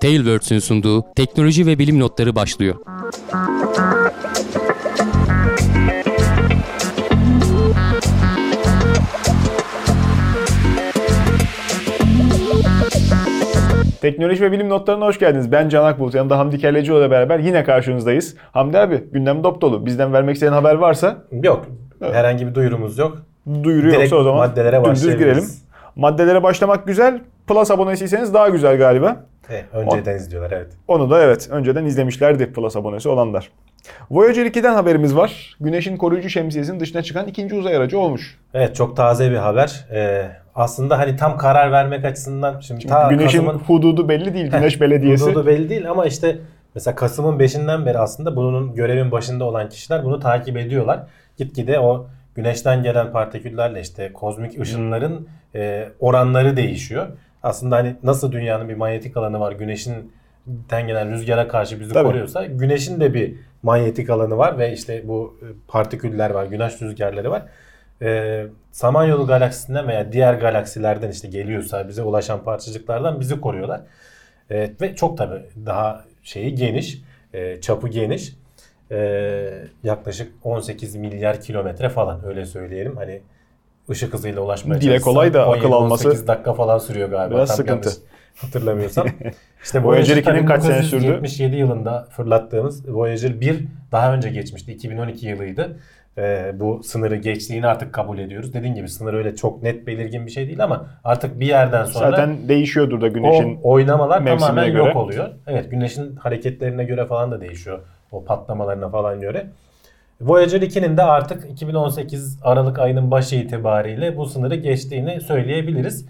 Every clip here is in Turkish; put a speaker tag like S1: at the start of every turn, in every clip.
S1: Tailwords'ün sunduğu teknoloji ve bilim notları başlıyor.
S2: Teknoloji ve bilim notlarına hoş geldiniz. Ben Can Akbulut. Yanımda Hamdi Kellecioğlu ile beraber yine karşınızdayız. Hamdi abi gündem dop dolu. Bizden vermek istediğin haber varsa
S3: Yok. Herhangi bir duyurumuz yok.
S2: duyuru
S3: Direkt
S2: yoksa o zaman
S3: maddelere
S2: dümdüz
S3: başlayabiliriz.
S2: girelim. Maddelere başlamak güzel. Plus abonesiyseniz daha güzel galiba.
S3: Evet, önceden izliyorlar evet.
S2: Onu da evet önceden izlemişlerdi Plus abonesi olanlar. Voyager 2'den haberimiz var. Güneşin koruyucu şemsiyesinin dışına çıkan ikinci uzay aracı olmuş.
S3: Evet çok taze bir haber. Ee, aslında hani tam karar vermek açısından şimdi,
S2: Çünkü
S3: ta
S2: güneşin
S3: Kasım'ın
S2: hududu belli değil. Güneş Belediyesi.
S3: hududu belli değil ama işte mesela Kasım'ın 5'inden beri aslında bunun görevin başında olan kişiler bunu takip ediyorlar. Gitgide o güneşten gelen partiküllerle işte kozmik ışınların e, oranları değişiyor. Aslında hani nasıl dünyanın bir manyetik alanı var güneşin gelen rüzgara karşı bizi
S2: Tabii.
S3: koruyorsa güneşin de bir manyetik alanı var ve işte bu e, partiküller var, güneş rüzgarları var. Ee, Samanyolu galaksisinden veya diğer galaksilerden işte geliyorsa bize ulaşan parçacıklardan bizi koruyorlar. Ee, ve çok tabi daha şeyi geniş, e, çapı geniş. Ee, yaklaşık 18 milyar kilometre falan öyle söyleyelim. Hani ışık hızıyla ulaşmaya
S2: Dile kolay da akıl
S3: 17-18
S2: alması
S3: dakika falan sürüyor galiba.
S2: biraz
S3: Tam
S2: sıkıntı.
S3: yanlış hatırlamıyorsam. İşte
S2: Voyager
S3: Voyager
S2: 2'nin kaç sene sürdü?
S3: 1977 yılında fırlattığımız Voyager 1 daha önce geçmişti. 2012 yılıydı. Ee, bu sınırı geçtiğini artık kabul ediyoruz. Dediğim gibi sınır öyle çok net belirgin bir şey değil ama artık bir yerden sonra
S2: Zaten değişiyordur da güneşin.
S3: o oynamalar tamamen
S2: göre.
S3: yok oluyor. Evet güneşin hareketlerine göre falan da değişiyor. O patlamalarına falan göre. Voyager 2'nin de artık 2018 Aralık ayının başı itibariyle bu sınırı geçtiğini söyleyebiliriz.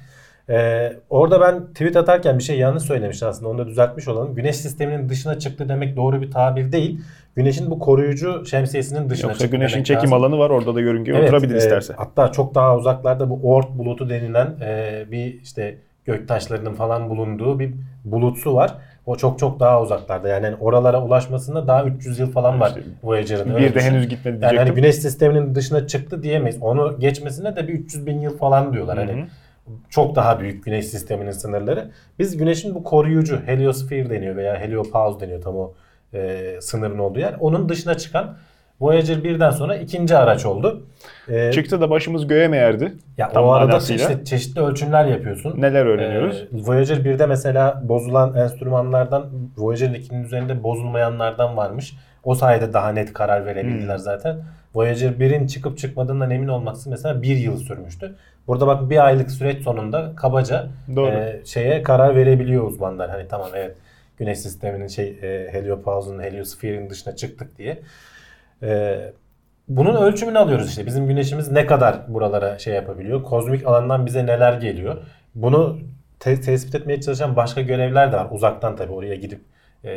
S3: Ee, orada ben tweet atarken bir şey yanlış söylemiş aslında. Onu da düzeltmiş olalım. Güneş sisteminin dışına çıktı demek doğru bir tabir değil. Güneşin bu koruyucu şemsiyesinin dışına
S2: Yoksa
S3: çıktı
S2: güneşin çekim
S3: lazım.
S2: alanı var orada da yörüngeye
S3: Evet,
S2: oturabilir
S3: e,
S2: isterse.
S3: Hatta çok daha uzaklarda bu Oort bulutu denilen e, bir işte göktaşlarının falan bulunduğu bir bulutsu var. O çok çok daha uzaklarda. Yani oralara ulaşmasında daha 300 yıl falan var
S2: İşte
S3: Voyager'ın.
S2: bir de henüz gitmedi
S3: Yani
S2: diyecektim.
S3: hani güneş sisteminin dışına çıktı diyemeyiz. Onu geçmesine de bir 300 bin yıl falan diyorlar.
S2: Hı hı.
S3: Hani çok daha büyük güneş sisteminin sınırları. Biz güneşin bu koruyucu heliosphere deniyor veya heliopause deniyor tam o e, sınırın olduğu yer. Onun dışına çıkan Voyager 1'den sonra ikinci araç oldu. E,
S2: Çıktı da başımız göğe mi erdi?
S3: ya
S2: Tam
S3: o arada
S2: manasıyla.
S3: işte çeşitli ölçümler yapıyorsun.
S2: Neler öğreniyoruz?
S3: Ee, Voyager 1'de mesela bozulan enstrümanlardan Voyager 2'nin üzerinde bozulmayanlardan varmış. O sayede daha net karar verebildiler
S2: Hmm.
S3: zaten. Voyager 1'in çıkıp çıkmadığından emin olması mesela bir yıl sürmüştü. Burada bak bir aylık süreç sonunda kabaca
S2: Doğru.
S3: e, şeye karar verebiliyor uzmanlar. Hani tamam evet Güneş sisteminin şey e, heliopause'un heliosferin dışına çıktık diye. E, bunun ölçümünü alıyoruz işte. Bizim güneşimiz ne kadar buralara şey yapabiliyor? Kozmik alandan bize neler geliyor? Bunu te- tespit etmeye çalışan başka görevler de var. Uzaktan tabii oraya gidip e,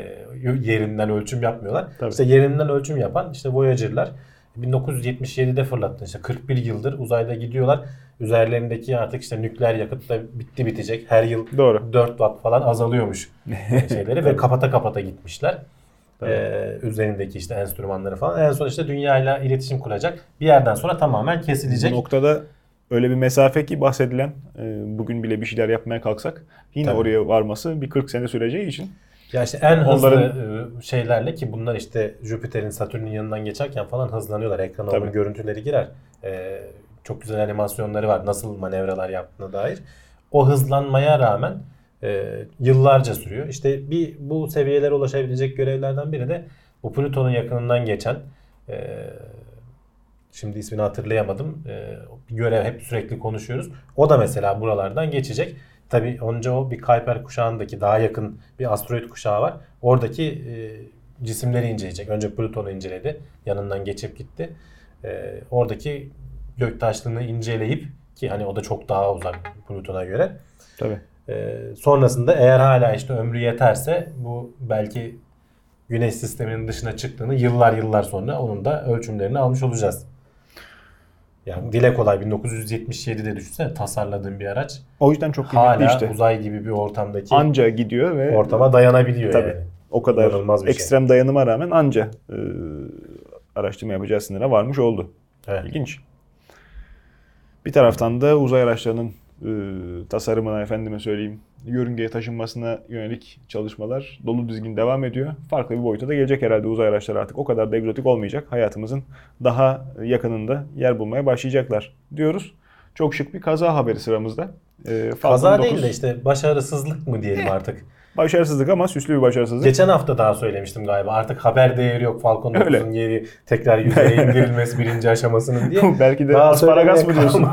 S3: yerinden ölçüm yapmıyorlar.
S2: Tabii.
S3: İşte yerinden ölçüm yapan işte Voyager'lar 1977'de fırlattı. İşte 41 yıldır uzayda gidiyorlar. Üzerlerindeki artık işte nükleer yakıt da bitti bitecek. Her yıl
S2: Doğru.
S3: 4 watt falan azalıyormuş şeyleri ve kapata kapata gitmişler. Ee, üzerindeki işte enstrümanları falan. En son işte dünyayla iletişim kuracak. Bir yerden sonra tamamen kesilecek.
S2: Bu noktada öyle bir mesafe ki bahsedilen e, bugün bile bir şeyler yapmaya kalksak yine
S3: Tabii.
S2: oraya varması bir 40 sene süreceği için
S3: Ya işte en hızlı
S2: Onların-
S3: e, şeylerle ki bunlar işte Jüpiter'in Satürn'ün yanından geçerken falan hızlanıyorlar. Ekrana onun görüntüleri girer. Ee, çok güzel animasyonları var. Nasıl manevralar yaptığına dair. O hızlanmaya rağmen e, yıllarca sürüyor. İşte bir bu seviyelere ulaşabilecek görevlerden biri de bu Plüton'un yakınından geçen e, şimdi ismini hatırlayamadım. E, bir görev hep sürekli konuşuyoruz. O da mesela buralardan geçecek. Tabii önce o bir Kuiper kuşağındaki daha yakın bir asteroid kuşağı var. Oradaki e, cisimleri inceleyecek. Önce Plüton'u inceledi. Yanından geçip gitti. E, oradaki göktaşlığını inceleyip ki hani o da çok daha uzak Plüton'a göre.
S2: tabii.
S3: E, sonrasında eğer hala işte ömrü yeterse bu belki Güneş sisteminin dışına çıktığını yıllar yıllar sonra onun da ölçümlerini almış olacağız. Yani dile kolay 1977'de düşünsene tasarladığın bir araç
S2: O yüzden çok kıymetli
S3: hala
S2: işte.
S3: uzay gibi bir ortamdaki
S2: Anca gidiyor ve
S3: ortama dayanabiliyor
S2: Tabii.
S3: yani.
S2: o kadar
S3: İnanılmaz bir şey.
S2: ekstrem dayanıma rağmen anca e, araştırma yapacağı sınıra varmış oldu.
S3: Evet.
S2: İlginç. Bir taraftan da uzay araçlarının tasarımına efendime söyleyeyim yörüngeye taşınmasına yönelik çalışmalar dolu dizgin devam ediyor. Farklı bir boyuta da gelecek herhalde uzay araçları artık o kadar da egzotik olmayacak. Hayatımızın daha yakınında yer bulmaya başlayacaklar diyoruz. Çok şık bir kaza haberi sıramızda. E, Falcon
S3: Kaza
S2: 9
S3: değil de işte başarısızlık mı diyelim artık.
S2: Başarısızlık ama süslü bir başarısızlık.
S3: Geçen hafta daha söylemiştim galiba. Artık haber değeri yok Falcon
S2: Öyle.
S3: 9'un yeri tekrar yüzeye indirilmesi birinci aşamasının diye.
S2: Belki de
S3: Daha
S2: asparagas mı diyorsun?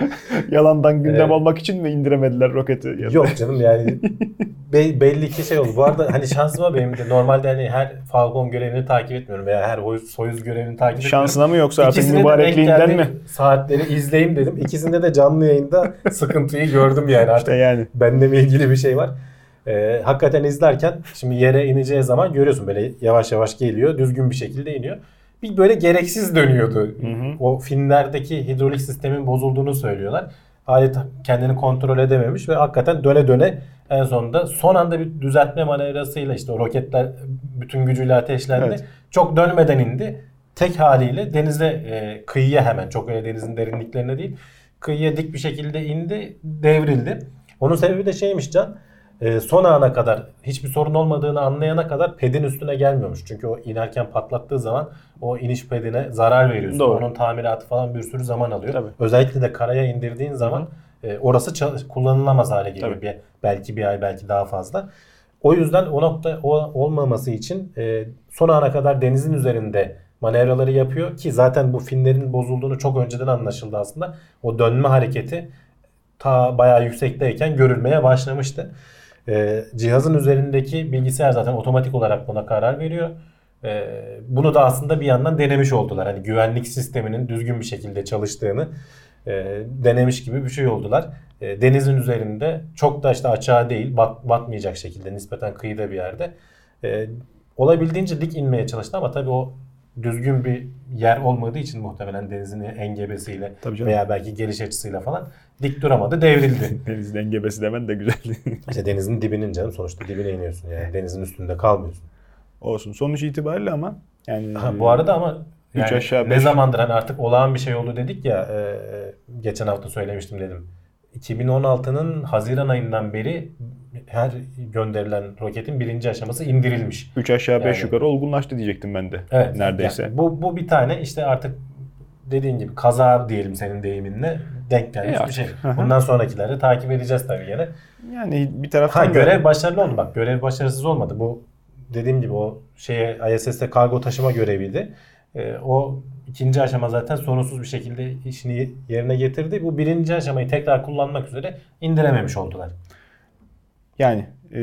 S2: Yalandan gündem
S3: Evet.
S2: olmak için mi indiremediler roketi? Ya da-
S3: Yok canım yani be- belli ki şey oldu. Bu arada hani şansıma benim de normalde hani her Falcon görevini takip etmiyorum veya her Soyuz, görevini takip etmiyorum.
S2: Şansına mı yoksa artık
S3: İkisine
S2: mübarekliğinden mi?
S3: Saatleri izleyeyim dedim. İkisinde de canlı yayında sıkıntıyı gördüm yani artık.
S2: İşte yani.
S3: Mi ilgili bir şey var. Ee, hakikaten izlerken şimdi yere ineceği zaman görüyorsun böyle yavaş yavaş geliyor. Düzgün bir şekilde iniyor. Bir böyle gereksiz dönüyordu. O filmlerdeki hidrolik sistemin bozulduğunu söylüyorlar. Alet kendini kontrol edememiş ve hakikaten döne döne en sonunda son anda bir düzeltme manevrasıyla işte o roketler bütün gücüyle ateşlendi.
S2: Evet.
S3: Çok dönmeden indi. Tek haliyle denize e, kıyıya hemen çok öyle denizin derinliklerine değil kıyıya dik bir şekilde indi devrildi. Onun sebebi de şeymiş Can e, son ana kadar hiçbir sorun olmadığını anlayana kadar pedin üstüne gelmiyormuş. Çünkü o inerken patlattığı zaman o iniş pedine zarar veriyorsun.
S2: Doğru.
S3: Onun tamiratı falan bir sürü zaman alıyor.
S2: Tabii.
S3: Özellikle de karaya indirdiğin zaman e, orası kullanılamaz hale geliyor.
S2: Tabii.
S3: Bir, belki bir ay belki daha fazla. O yüzden o nokta o, olmaması için e, son ana kadar denizin üzerinde manevraları yapıyor ki zaten bu finlerin bozulduğunu çok önceden anlaşıldı aslında. O dönme hareketi ta bayağı yüksekteyken görülmeye başlamıştı. E, cihazın üzerindeki bilgisayar zaten otomatik olarak buna karar veriyor. E, bunu da aslında bir yandan denemiş oldular. Hani güvenlik sisteminin düzgün bir şekilde çalıştığını e, denemiş gibi bir şey oldular. E, denizin üzerinde çok da işte açığa değil, bat, batmayacak şekilde nispeten kıyıda bir yerde. E, olabildiğince dik inmeye çalıştı ama tabii o düzgün bir yer olmadığı için muhtemelen denizin engebesiyle veya belki geliş açısıyla falan dik duramadı, devrildi.
S2: Denizin engebesi demen de güzel.
S3: İşte denizin dibinin canım sonuçta dibine iniyorsun yani denizin üstünde kalmıyorsun.
S2: Olsun. Sonuç itibariyle ama yani
S3: Ha, bu arada ama
S2: Üç
S3: yani
S2: aşağı
S3: ne
S2: beş-
S3: zamandır hani artık olağan bir şey oldu dedik ya e, geçen hafta söylemiştim dedim. 2016'nın Haziran ayından beri her gönderilen roketin birinci aşaması indirilmiş.
S2: 3 aşağı 5
S3: Yani-
S2: yukarı olgunlaştı diyecektim ben de.
S3: Evet.
S2: Neredeyse.
S3: yani bu, bu bir tane işte artık dediğin gibi kaza diyelim senin deyiminle denk gelmiş
S2: E
S3: bir şey. Bundan sonrakileri takip edeceğiz tabii gene.
S2: Yani bir
S3: Ha
S2: taraftan da-
S3: görev başarılı oldu bak görev başarısız olmadı. Bu dediğim gibi o şeye ISS'te kargo taşıma göreviydi. Ee, o ikinci aşama zaten sorunsuz bir şekilde işini yerine getirdi. Bu birinci aşamayı tekrar kullanmak üzere indirememiş oldular.
S2: Yani e,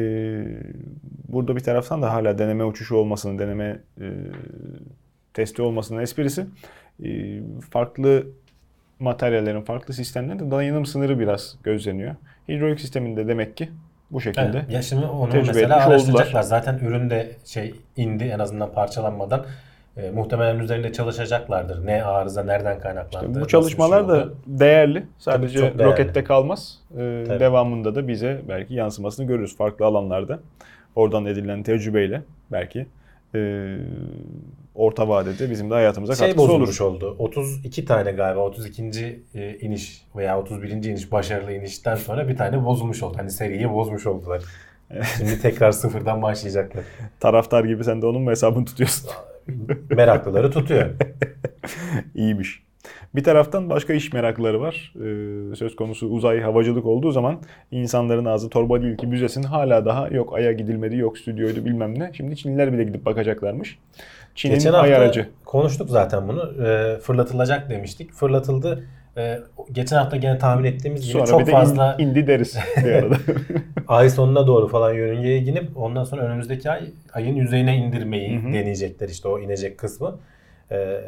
S2: burada bir taraftan da hala deneme uçuşu olmasının, deneme e, testi olmasının esprisi e, farklı materyallerin, farklı sistemlerin de dayanım sınırı biraz gözleniyor. Hidrolik sisteminde demek ki bu şekilde.
S3: Evet. Ya şimdi onu mesela araştıracaklar.
S2: oldular.
S3: Zaten ürün de şey indi en azından parçalanmadan. E, muhtemelen üzerinde çalışacaklardır. Ne arıza, nereden kaynaklandı.
S2: Bu
S3: nasıl bir
S2: çalışmalar
S3: şey
S2: da
S3: oldu.
S2: değerli. Sadece
S3: değerli.
S2: rokette kalmaz. E,
S3: Tabii.
S2: devamında da bize belki yansımasını görürüz farklı alanlarda. Oradan edilen tecrübeyle belki e, orta vadede bizim de hayatımıza
S3: şey
S2: katkısı olur.
S3: oldu. 32 tane galiba 32. e, iniş veya 31. iniş başarılı inişten sonra bir tane bozulmuş oldu. Hani seriyi bozmuş oldular. Şimdi tekrar sıfırdan başlayacaklar.
S2: Taraftar gibi sen de onun mu hesabını tutuyorsun?
S3: Meraklıları tutuyor.
S2: İyiymiş. Bir taraftan başka iş merakları var. Ee, söz konusu uzay havacılık olduğu zaman insanların ağzı torba değil ki müzesin hala daha yok aya gidilmedi yok stüdyoydu bilmem ne. Şimdi Çinliler bile gidip bakacaklarmış. Çin'in
S3: Geçen
S2: ay aracı.
S3: konuştuk zaten bunu. E, fırlatılacak demiştik. Fırlatıldı. E, geçen hafta gene tahmin ettiğimiz gibi
S2: Sonra
S3: çok
S2: de
S3: fazla
S2: in- indi deriz bir arada.
S3: ay sonuna doğru falan yörüngeye inip ondan sonra önümüzdeki ay ayın yüzeyine indirmeyi
S2: Hı hı.
S3: deneyecekler işte o inecek kısmı. Ee,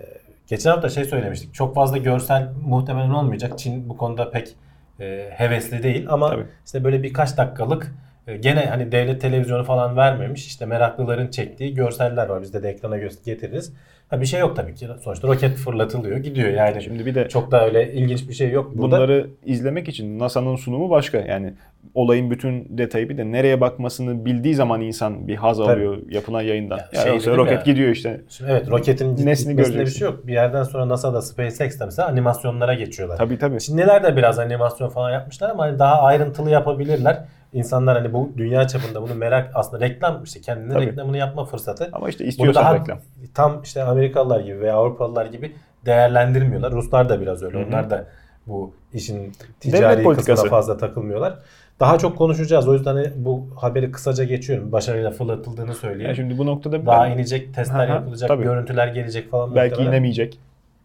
S3: geçen hafta şey söylemiştik. Çok fazla görsel muhtemelen olmayacak. Çin bu konuda pek e, hevesli değil ama
S2: Tabii.
S3: işte böyle birkaç dakikalık e, gene hani devlet televizyonu falan vermemiş. İşte meraklıların çektiği görseller var. Biz de, de ekrana getiririz. Ha bir şey yok tabii ki. Sonuçta roket fırlatılıyor, gidiyor. Yani
S2: Şimdi bir de
S3: çok da öyle ilginç bir şey yok burada.
S2: bunları izlemek için NASA'nın sunumu başka. Yani olayın bütün detayı bir de nereye bakmasını bildiği zaman insan bir haz
S3: Tabii.
S2: alıyor yapılan yayından.
S3: Ya
S2: Ya
S3: şey
S2: yoksa roket
S3: ya.
S2: gidiyor işte.
S3: Şimdi evet roketin
S2: Nesini
S3: gitmesinde bir şey yok. Bir yerden sonra NASA'da SpaceX'te mesela animasyonlara geçiyorlar.
S2: Tabii tabii.
S3: Çinliler de biraz animasyon falan yapmışlar ama hani daha ayrıntılı yapabilirler. İnsanlar hani bu dünya çapında bunu merak aslında reklam işte kendine
S2: Tabii.
S3: reklamını yapma fırsatı.
S2: Ama işte istiyorsan
S3: daha
S2: reklam.
S3: tam işte Amerikalılar gibi veya Avrupalılar gibi değerlendirmiyorlar. Ruslar da biraz öyle.
S2: Hı hı.
S3: Onlar da bu işin ticari kısmına fazla takılmıyorlar. Daha çok konuşacağız. O yüzden hani bu haberi kısaca geçiyorum. Başarıyla fırlatıldığını söyleyeyim.
S2: Yani şimdi bu noktada
S3: Daha
S2: ben-
S3: inecek, testler
S2: hı,
S3: yapılacak,
S2: tabii.
S3: görüntüler gelecek falan.
S2: belki
S3: muhtemelen.
S2: inemeyecek.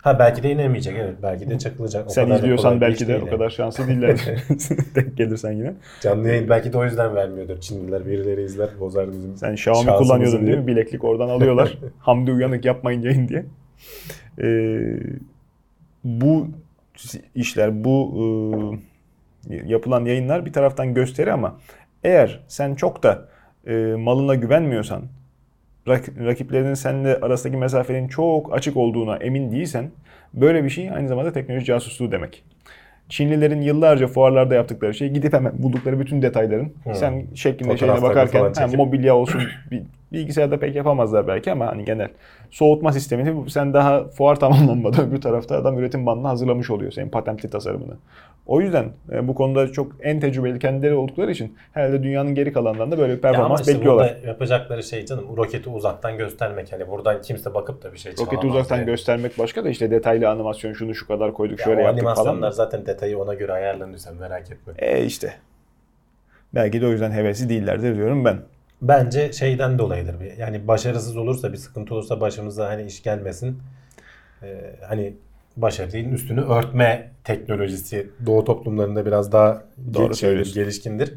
S3: Ha belki de inemeyecek evet. Belki de çakılacak. O
S2: Sen
S3: kadar da
S2: izliyorsan belki de
S3: değil
S2: o kadar şanslı değiller. Denk gelirsen yine.
S3: Canlı yayın belki de o yüzden vermiyordur. Çinliler birileri izler bozar bizim.
S2: Sen Xiaomi kullanıyordun değil
S3: diye.
S2: mi? Bileklik oradan alıyorlar. Hamdi uyanık yapmayın yayın diye. Ee, bu işler, bu e, yapılan yayınlar bir taraftan gösteri ama eğer sen çok da e, malına güvenmiyorsan, rak- rakiplerinin seninle arasındaki mesafenin çok açık olduğuna emin değilsen böyle bir şey aynı zamanda teknoloji casusluğu demek. Çinlilerin yıllarca fuarlarda yaptıkları şey gidip hemen buldukları bütün detayların
S3: Hmm.
S2: sen şeklinde şeyine bakarken
S3: çekip.
S2: mobilya olsun bi- bilgisayarda pek yapamazlar belki ama hani genel soğutma sistemini sen daha fuar tamamlanmadan öbür tarafta adam üretim bandını hazırlamış oluyor senin patentli tasarımını. O yüzden e, bu konuda çok en tecrübeli kendileri oldukları için herhalde dünyanın geri kalanından da böyle bir
S3: Ya
S2: performans
S3: işte
S2: bekliyorlar.
S3: yapacakları şey canım roketi uzaktan göstermek. Hani buradan kimse bakıp da bir şey
S2: Roketi
S3: çalamaz
S2: uzaktan
S3: yani.
S2: göstermek başka da işte detaylı animasyon şunu şu kadar koyduk
S3: Ya
S2: şöyle yaptık falan.
S3: animasyonlar zaten detayı ona göre ayarlanıyor sen merak etme.
S2: E işte. Belki de o yüzden hevesli değillerdir diyorum ben.
S3: Bence şeyden dolayıdır. Yani başarısız olursa bir sıkıntı olursa başımıza hani iş gelmesin. Ee, hani başarının üstünü örtme teknolojisi Doğu toplumlarında biraz daha
S2: Doğru söylüyorsun.
S3: gelişkindir.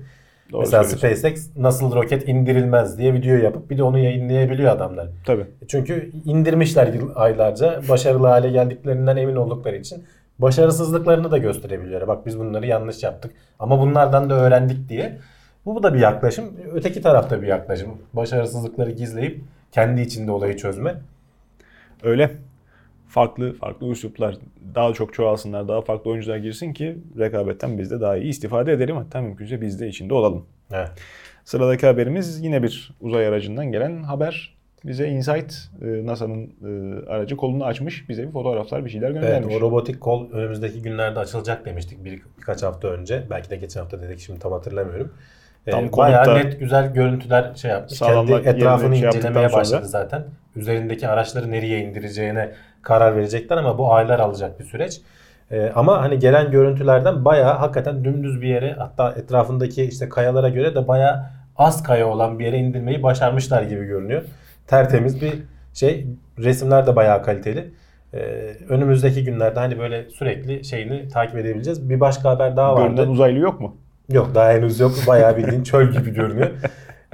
S2: Doğru
S3: Mesela. SpaceX nasıl roket indirilmez diye video yapıp bir de onu yayınlayabiliyor adamlar.
S2: Tabii.
S3: Çünkü indirmişler yıl- aylarca başarılı hale geldiklerinden emin oldukları için başarısızlıklarını da gösterebiliyor. Bak biz bunları yanlış yaptık ama bunlardan da öğrendik diye. Bu da bir yaklaşım. Öteki tarafta bir yaklaşım. Başarısızlıkları gizleyip kendi içinde olayı çözme.
S2: Öyle. Farklı farklı üsluplar daha çok çoğalsınlar, daha farklı oyuncular girsin ki rekabetten biz de daha iyi istifade edelim. Hatta mümkünse biz de içinde olalım.
S3: Evet.
S2: Sıradaki haberimiz yine bir uzay aracından gelen haber. Bize Insight, e, NASA'nın e, aracı kolunu açmış. Bize bir fotoğraflar, bir şeyler
S3: Evet,
S2: göndermiş.
S3: o robotik kol önümüzdeki günlerde açılacak demiştik bir, birkaç hafta önce. Belki de geçen hafta dedik şimdi tam hatırlamıyorum. Ee,
S2: Tam
S3: bayağı
S2: konutta
S3: net güzel görüntüler şey yapmış. Kendi etrafını
S2: şey
S3: incelemeye başladı zaten. Üzerindeki araçları nereye indireceğine karar verecekler ama bu aylar alacak bir süreç. Ee, ama hani gelen görüntülerden bayağı hakikaten dümdüz bir yere hatta etrafındaki işte kayalara göre de bayağı az kaya olan bir yere indirmeyi başarmışlar gibi görünüyor. Tertemiz bir şey. Resimler de bayağı kaliteli. Ee, önümüzdeki günlerde hani böyle sürekli şeyini takip edebileceğiz. Bir başka haber daha vardı.
S2: Görünen uzaylı yok mu?
S3: Yok daha henüz yok. Bayağı bildiğin çöl gibi görünüyor.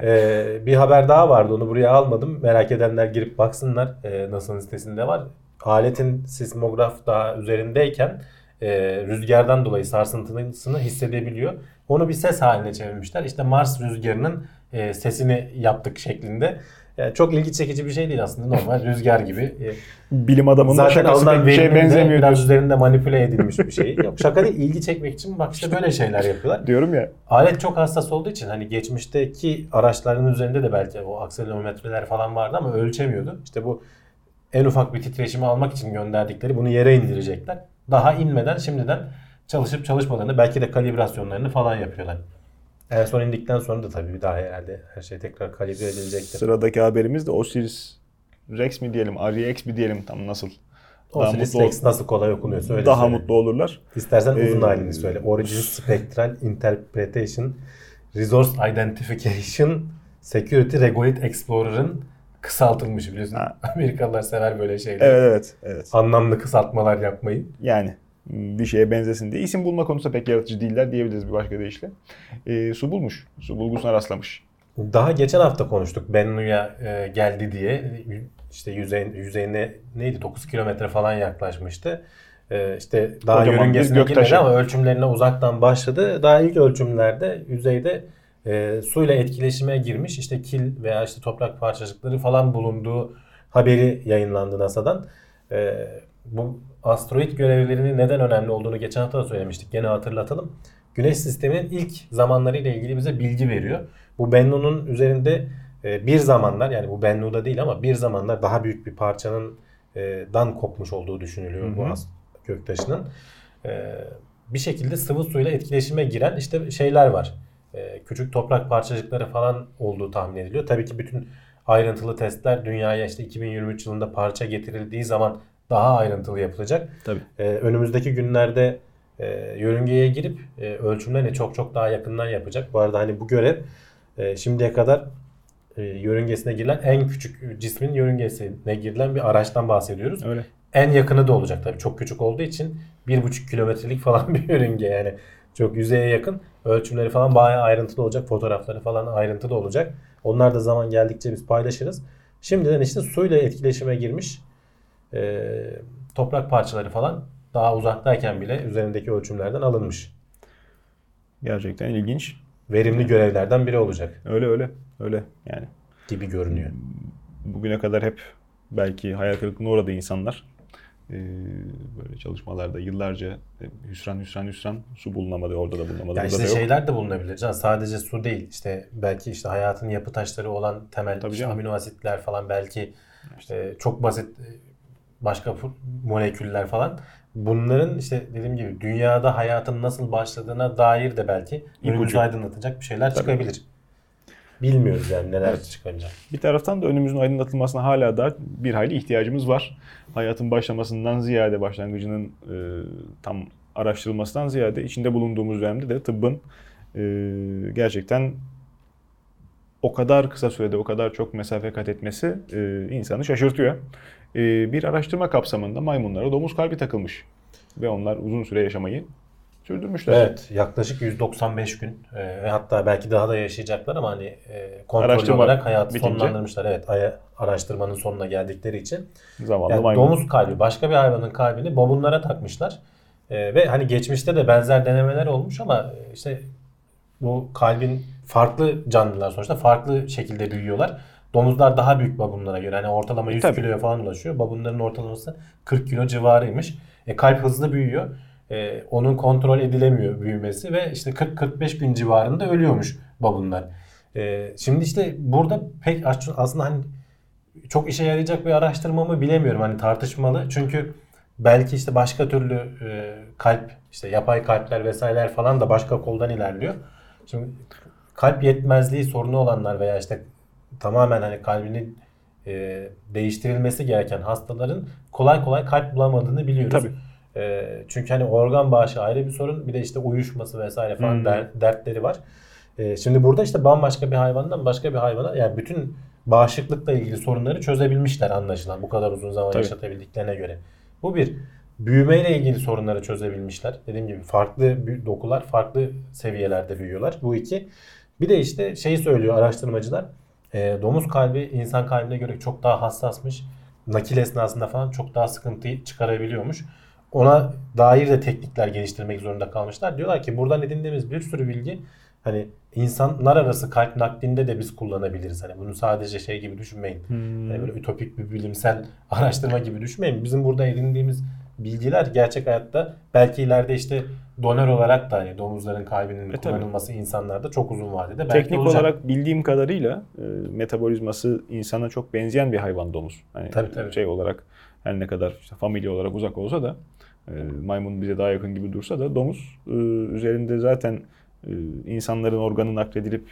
S3: Ee, bir haber daha vardı. Onu buraya almadım. Merak edenler girip baksınlar. Ee, NASA'nın sitesinde var. Aletin sismograf daha üzerindeyken e, rüzgardan dolayı sarsıntısını hissedebiliyor. Onu bir ses haline çevirmişler. İşte Mars rüzgarının e, sesini yaptık şeklinde. Yani çok ilgi çekici bir şey değil aslında. Normal rüzgar gibi. E,
S2: Bilim adamının da
S3: Zaten
S2: şakası pek bir şeye benzemiyor
S3: biraz üzerinde manipüle edilmiş bir şey. Yok şaka değil. ilgi çekmek için bak işte böyle şeyler yapıyorlar.
S2: Diyorum ya.
S3: Alet çok hassas olduğu için hani geçmişteki araçların üzerinde de belki o akselerometreler falan vardı ama ölçemiyordu. İşte bu en ufak bir titreşimi almak için gönderdikleri bunu yere indirecekler. Daha inmeden şimdiden çalışıp çalışmadığını belki de kalibrasyonlarını falan yapıyorlar. En son indikten sonra da tabii bir daha herhalde her şey tekrar kalibre edilecektir.
S2: Sıradaki haberimiz de Osiris Rex mi diyelim, REX mi diyelim tam nasıl?
S3: Osiris Rex nasıl kolay okunuyorsa öyle
S2: Daha
S3: söyle.
S2: mutlu olurlar.
S3: İstersen uzun
S2: Ee,
S3: halini söyle. Origin Spectral Interpretation Resource Identification Security Regolith Explorer'ın kısaltılmışı biliyorsun.
S2: Ha.
S3: Amerikalılar sever böyle şeyleri.
S2: Evet evet. evet.
S3: Anlamlı kısaltmalar yapmayı.
S2: Yani bir şeye benzesin diye. İsim bulma konusunda pek yaratıcı değiller diyebiliriz bir başka deyişle. Ee, su bulmuş. Su bulgusuna rastlamış.
S3: Daha geçen hafta konuştuk Bennu'ya e, geldi diye. İşte yüzey, yüzeyine neydi 9 kilometre falan yaklaşmıştı. E, işte daha
S2: Kocaman
S3: yörüngesine girmedi ama ölçümlerine uzaktan başladı. Daha ilk ölçümlerde yüzeyde e, suyla etkileşime girmiş işte kil veya işte toprak parçacıkları falan bulunduğu haberi yayınlandı NASA'dan. E, bu asteroid görevlerinin neden önemli olduğunu geçen hafta da söylemiştik. Gene hatırlatalım. Güneş sisteminin ilk zamanlarıyla ilgili bize bilgi veriyor. Bu Bennu'nun üzerinde e, bir zamanlar yani bu Bennu'da değil ama bir zamanlar daha büyük bir parçanın e, dan kopmuş olduğu düşünülüyor
S2: Hı hı.
S3: bu as- göktaşının. E, bir şekilde sıvı suyla etkileşime giren işte şeyler var. E, küçük toprak parçacıkları falan olduğu tahmin ediliyor. Tabii ki bütün ayrıntılı testler dünyaya işte 2023 yılında parça getirildiği zaman daha ayrıntılı yapılacak.
S2: Tabii.
S3: Ee, önümüzdeki günlerde e, yörüngeye girip e, ölçümlerini çok çok daha yakından yapacak. Bu arada hani bu görev e, şimdiye kadar e, yörüngesine girilen en küçük cismin yörüngesine girilen bir araçtan bahsediyoruz.
S2: Öyle.
S3: En yakını da olacak tabii. Çok küçük olduğu için 1,5 kilometrelik falan bir yörünge yani. Çok yüzeye yakın. Ölçümleri falan bayağı ayrıntılı olacak. Fotoğrafları falan ayrıntılı olacak. Onlar da zaman geldikçe biz paylaşırız. Şimdiden işte suyla etkileşime girmiş e, toprak parçaları falan daha uzaktayken bile üzerindeki ölçümlerden alınmış.
S2: Gerçekten ilginç.
S3: Verimli görevlerden biri olacak
S2: Öyle öyle. Öyle yani.
S3: gibi görünüyor.
S2: Bugüne kadar hep belki hayal kırıklığına uğradı insanlar. Ee, böyle çalışmalarda yıllarca e, hüsran hüsran hüsran su bulunamadı orada da bulunamadı
S3: Yani işte
S2: da yok.
S3: şeyler de bulunabilir. Can. Sadece su değil. İşte belki işte hayatın yapı taşları olan temel
S2: Tabii
S3: işte
S2: canım.
S3: amino asitler falan belki e, çok basit e, başka moleküller falan. Bunların işte dediğim gibi dünyada hayatın nasıl başladığına dair de belki
S2: İpucu.
S3: aydınlatacak bir şeyler
S2: Tabii.
S3: çıkabilir. Bilmiyoruz yani neler
S2: Evet.
S3: çıkacak.
S2: Bir taraftan da önümüzün aydınlatılmasına hala da bir hayli ihtiyacımız var. Hayatın başlamasından ziyade başlangıcının e, tam araştırılmasından ziyade içinde bulunduğumuz dönemde de tıbbın e, gerçekten o kadar kısa sürede o kadar çok mesafe kat etmesi e, insanı şaşırtıyor. E, bir araştırma kapsamında maymunlara domuz kalbi takılmış ve onlar uzun süre yaşamayı sürdürmüşler.
S3: Evet yaklaşık 195 gün e, hatta belki daha da yaşayacaklar ama hani e, kontrollü
S2: Araştırma
S3: olarak hayatı
S2: bitince.
S3: sonlandırmışlar. Evet aya- araştırmanın sonuna geldikleri için.
S2: Zavallı
S3: Yani
S2: maymun.
S3: domuz kalbi başka bir hayvanın kalbini babunlara takmışlar. E, ve hani geçmişte de benzer denemeler olmuş ama e, işte bu kalbin farklı canlılar sonuçta farklı şekilde büyüyorlar. Domuzlar daha büyük babunlara göre. Hani ortalama 100
S2: tabii.
S3: kiloya falan ulaşıyor. Babunların ortalaması 40 kilo civarıymış. E, kalp hızlı büyüyor. E, onun kontrol edilemiyor büyümesi ve işte 40-45 gün civarında ölüyormuş babunlar. E, şimdi işte burada pek aslında hani çok işe yarayacak bir araştırma mı bilemiyorum. Hani tartışmalı. Çünkü belki işte başka türlü e, kalp, işte yapay kalpler vesaireler falan da başka koldan ilerliyor. Şimdi kalp yetmezliği sorunu olanlar veya işte tamamen hani kalbini e, değiştirilmesi gereken hastaların kolay kolay kalp bulamadığını biliyoruz.
S2: Tabii.
S3: E, çünkü hani organ bağışı ayrı bir sorun. Bir de işte uyuşması vesaire falan
S2: Hmm.
S3: der- dertleri var. E, şimdi burada işte bambaşka bir hayvandan başka bir hayvana yani bütün bağışıklıkla ilgili sorunları çözebilmişler anlaşılan bu kadar uzun zaman
S2: Tabii.
S3: yaşatabildiklerine göre. Bu bir. Büyümeyle ilgili sorunları çözebilmişler. Dediğim gibi farklı dokular farklı seviyelerde büyüyorlar. Bu iki. Bir de işte şeyi söylüyor araştırmacılar. e, domuz kalbi insan kalbine göre çok daha hassasmış. Nakil esnasında falan çok daha sıkıntı çıkarabiliyormuş. Ona dair de teknikler geliştirmek zorunda kalmışlar. Diyorlar ki buradan edindiğimiz bir sürü bilgi hani insanlar arası kalp naklinde de biz kullanabiliriz. Hani bunu sadece şey gibi düşünmeyin.
S2: Hmm.
S3: Yani böyle ütopik bir bilimsel araştırma gibi düşünmeyin. Bizim burada edindiğimiz bilgiler gerçek hayatta belki ileride işte donör olarak da hani domuzların kalbinin
S2: E, tabii.
S3: kullanılması insanlarda çok uzun vadede belki
S2: Teknik
S3: olacak.
S2: olarak bildiğim kadarıyla e, metabolizması insana çok benzeyen bir hayvan domuz. Hani
S3: Tabii, tabii.
S2: şey olarak her ne kadar işte familya olarak uzak olsa da maymun bize daha yakın gibi dursa da domuz e, üzerinde zaten e, insanların organı nakledilip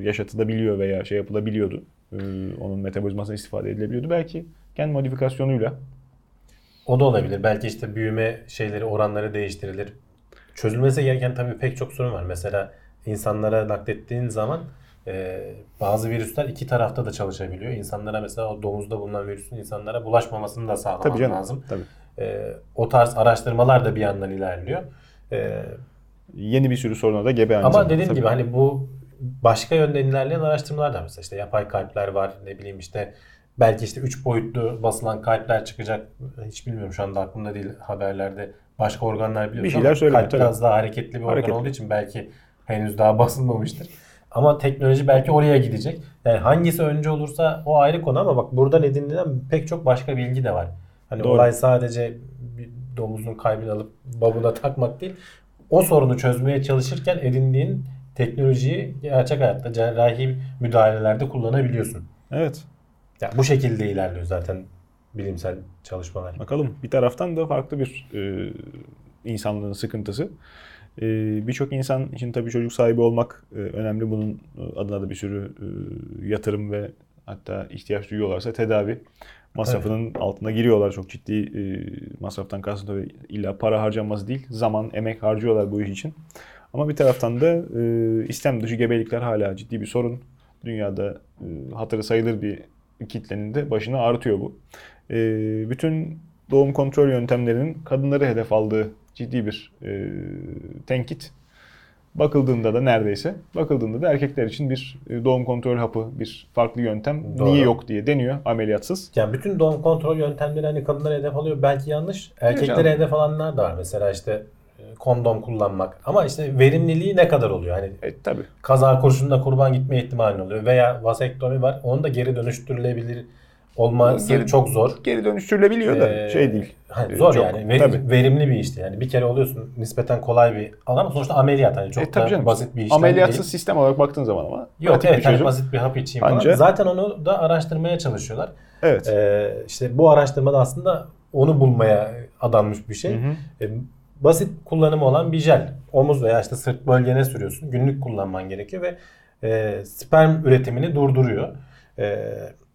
S2: yaşatılabiliyor veya şey yapılabiliyordu. E, onun metabolizmasına istifade edilebiliyordu. Belki gen modifikasyonuyla
S3: O da olabilir. Belki işte büyüme şeyleri, oranları değiştirilir. Çözülmesi gereken tabii pek çok sorun var. Mesela insanlara naklettiğin zaman e, bazı virüsler iki tarafta da çalışabiliyor. İnsanlara mesela o domuzda bulunan virüsün insanlara bulaşmamasını da sağlamak
S2: tabii canım.
S3: lazım.
S2: Tabii.
S3: E, o tarz araştırmalar da bir yandan ilerliyor. E,
S2: Yeni bir sürü soruna da gebe aynı
S3: ama
S2: zamanda.
S3: dediğim
S2: Tabii.
S3: gibi hani bu başka yönden ilerleyen araştırmalar da mesela işte yapay kalpler var ne bileyim işte belki işte 3 boyutlu basılan kalpler çıkacak. Hiç bilmiyorum şu anda aklımda değil haberlerde. Başka organlar biliyoruz
S2: Bir şeyler söyleniyor,
S3: kalp
S2: tabii.
S3: biraz daha hareketli bir organ
S2: Hareketli.
S3: olduğu için belki henüz daha basılmamıştır. Ama teknoloji belki oraya gidecek. Yani hangisi önce olursa o ayrı konu ama bak buradan edinilen pek çok başka bilgi de var. Hani
S2: Doğru.
S3: olay sadece bir domuzun kalbini alıp babuna takmak değil. O sorunu çözmeye çalışırken edindiğin teknolojiyi gerçek hayatta cerrahi müdahalelerde kullanabiliyorsun.
S2: Evet.
S3: Ya bu şekilde ilerliyor zaten bilimsel çalışmalar.
S2: Bakalım bir taraftan da farklı bir e, insanlığın sıkıntısı. E, Birçok insan için tabii çocuk sahibi olmak e, önemli. Bunun e, adına da bir sürü e, yatırım ve hatta ihtiyaç duyuyorlarsa tedavi masrafının altına giriyorlar. Çok ciddi e, masraftan kastım tabii illa para harcaması değil, zaman, emek harcıyorlar bu iş için. Ama bir taraftan da e, istem dışı gebelikler hala ciddi bir sorun. Dünyada e, hatırı sayılır bir kitlenin de başını ağrıtıyor bu. E, bütün doğum kontrol yöntemlerinin kadınları hedef aldığı ciddi bir e, tenkit. Bakıldığında da neredeyse, bakıldığında da erkekler için bir e, doğum kontrol hapı, bir farklı yöntem
S3: Doğru.
S2: niye yok diye deniyor ameliyatsız.
S3: Yani bütün doğum kontrol yöntemleri hani kadınlara hedef alıyor belki yanlış. Erkeklere hedef alanlar da var. Mesela işte e, kondom kullanmak. Ama işte verimliliği ne kadar oluyor? Hani
S2: E tabii.
S3: kaza kurşununda kurban gitme ihtimali oluyor. Veya vasektomi var. Onun da geri dönüştürülebilir olması
S2: Geri-
S3: çok zor.
S2: Geri dönüştürülebiliyor da
S3: Ee,
S2: şey değil.
S3: Hani
S2: Ee,
S3: zor
S2: çok-
S3: yani. Ve-
S2: tabii.
S3: verimli bir işti. Yani bir kere oluyorsun nispeten kolay bir alan ama sonuçta ameliyat. Hani çok
S2: E,
S3: da
S2: canım.
S3: basit bir işlem
S2: Ameliyatsız
S3: değil.
S2: sistem olarak baktığın zaman ama
S3: Yok evet
S2: bir
S3: hani basit bir hap içeyim falan.
S2: Anca-
S3: Zaten onu da araştırmaya çalışıyorlar.
S2: Evet.
S3: Ee, işte bu araştırmada aslında onu bulmaya adanmış bir şey.
S2: Hı hı.
S3: E, basit kullanımı olan bir jel. Omuz veya işte sırt bölgene sürüyorsun. Günlük kullanman gerekiyor ve e, sperm üretimini durduruyor. E,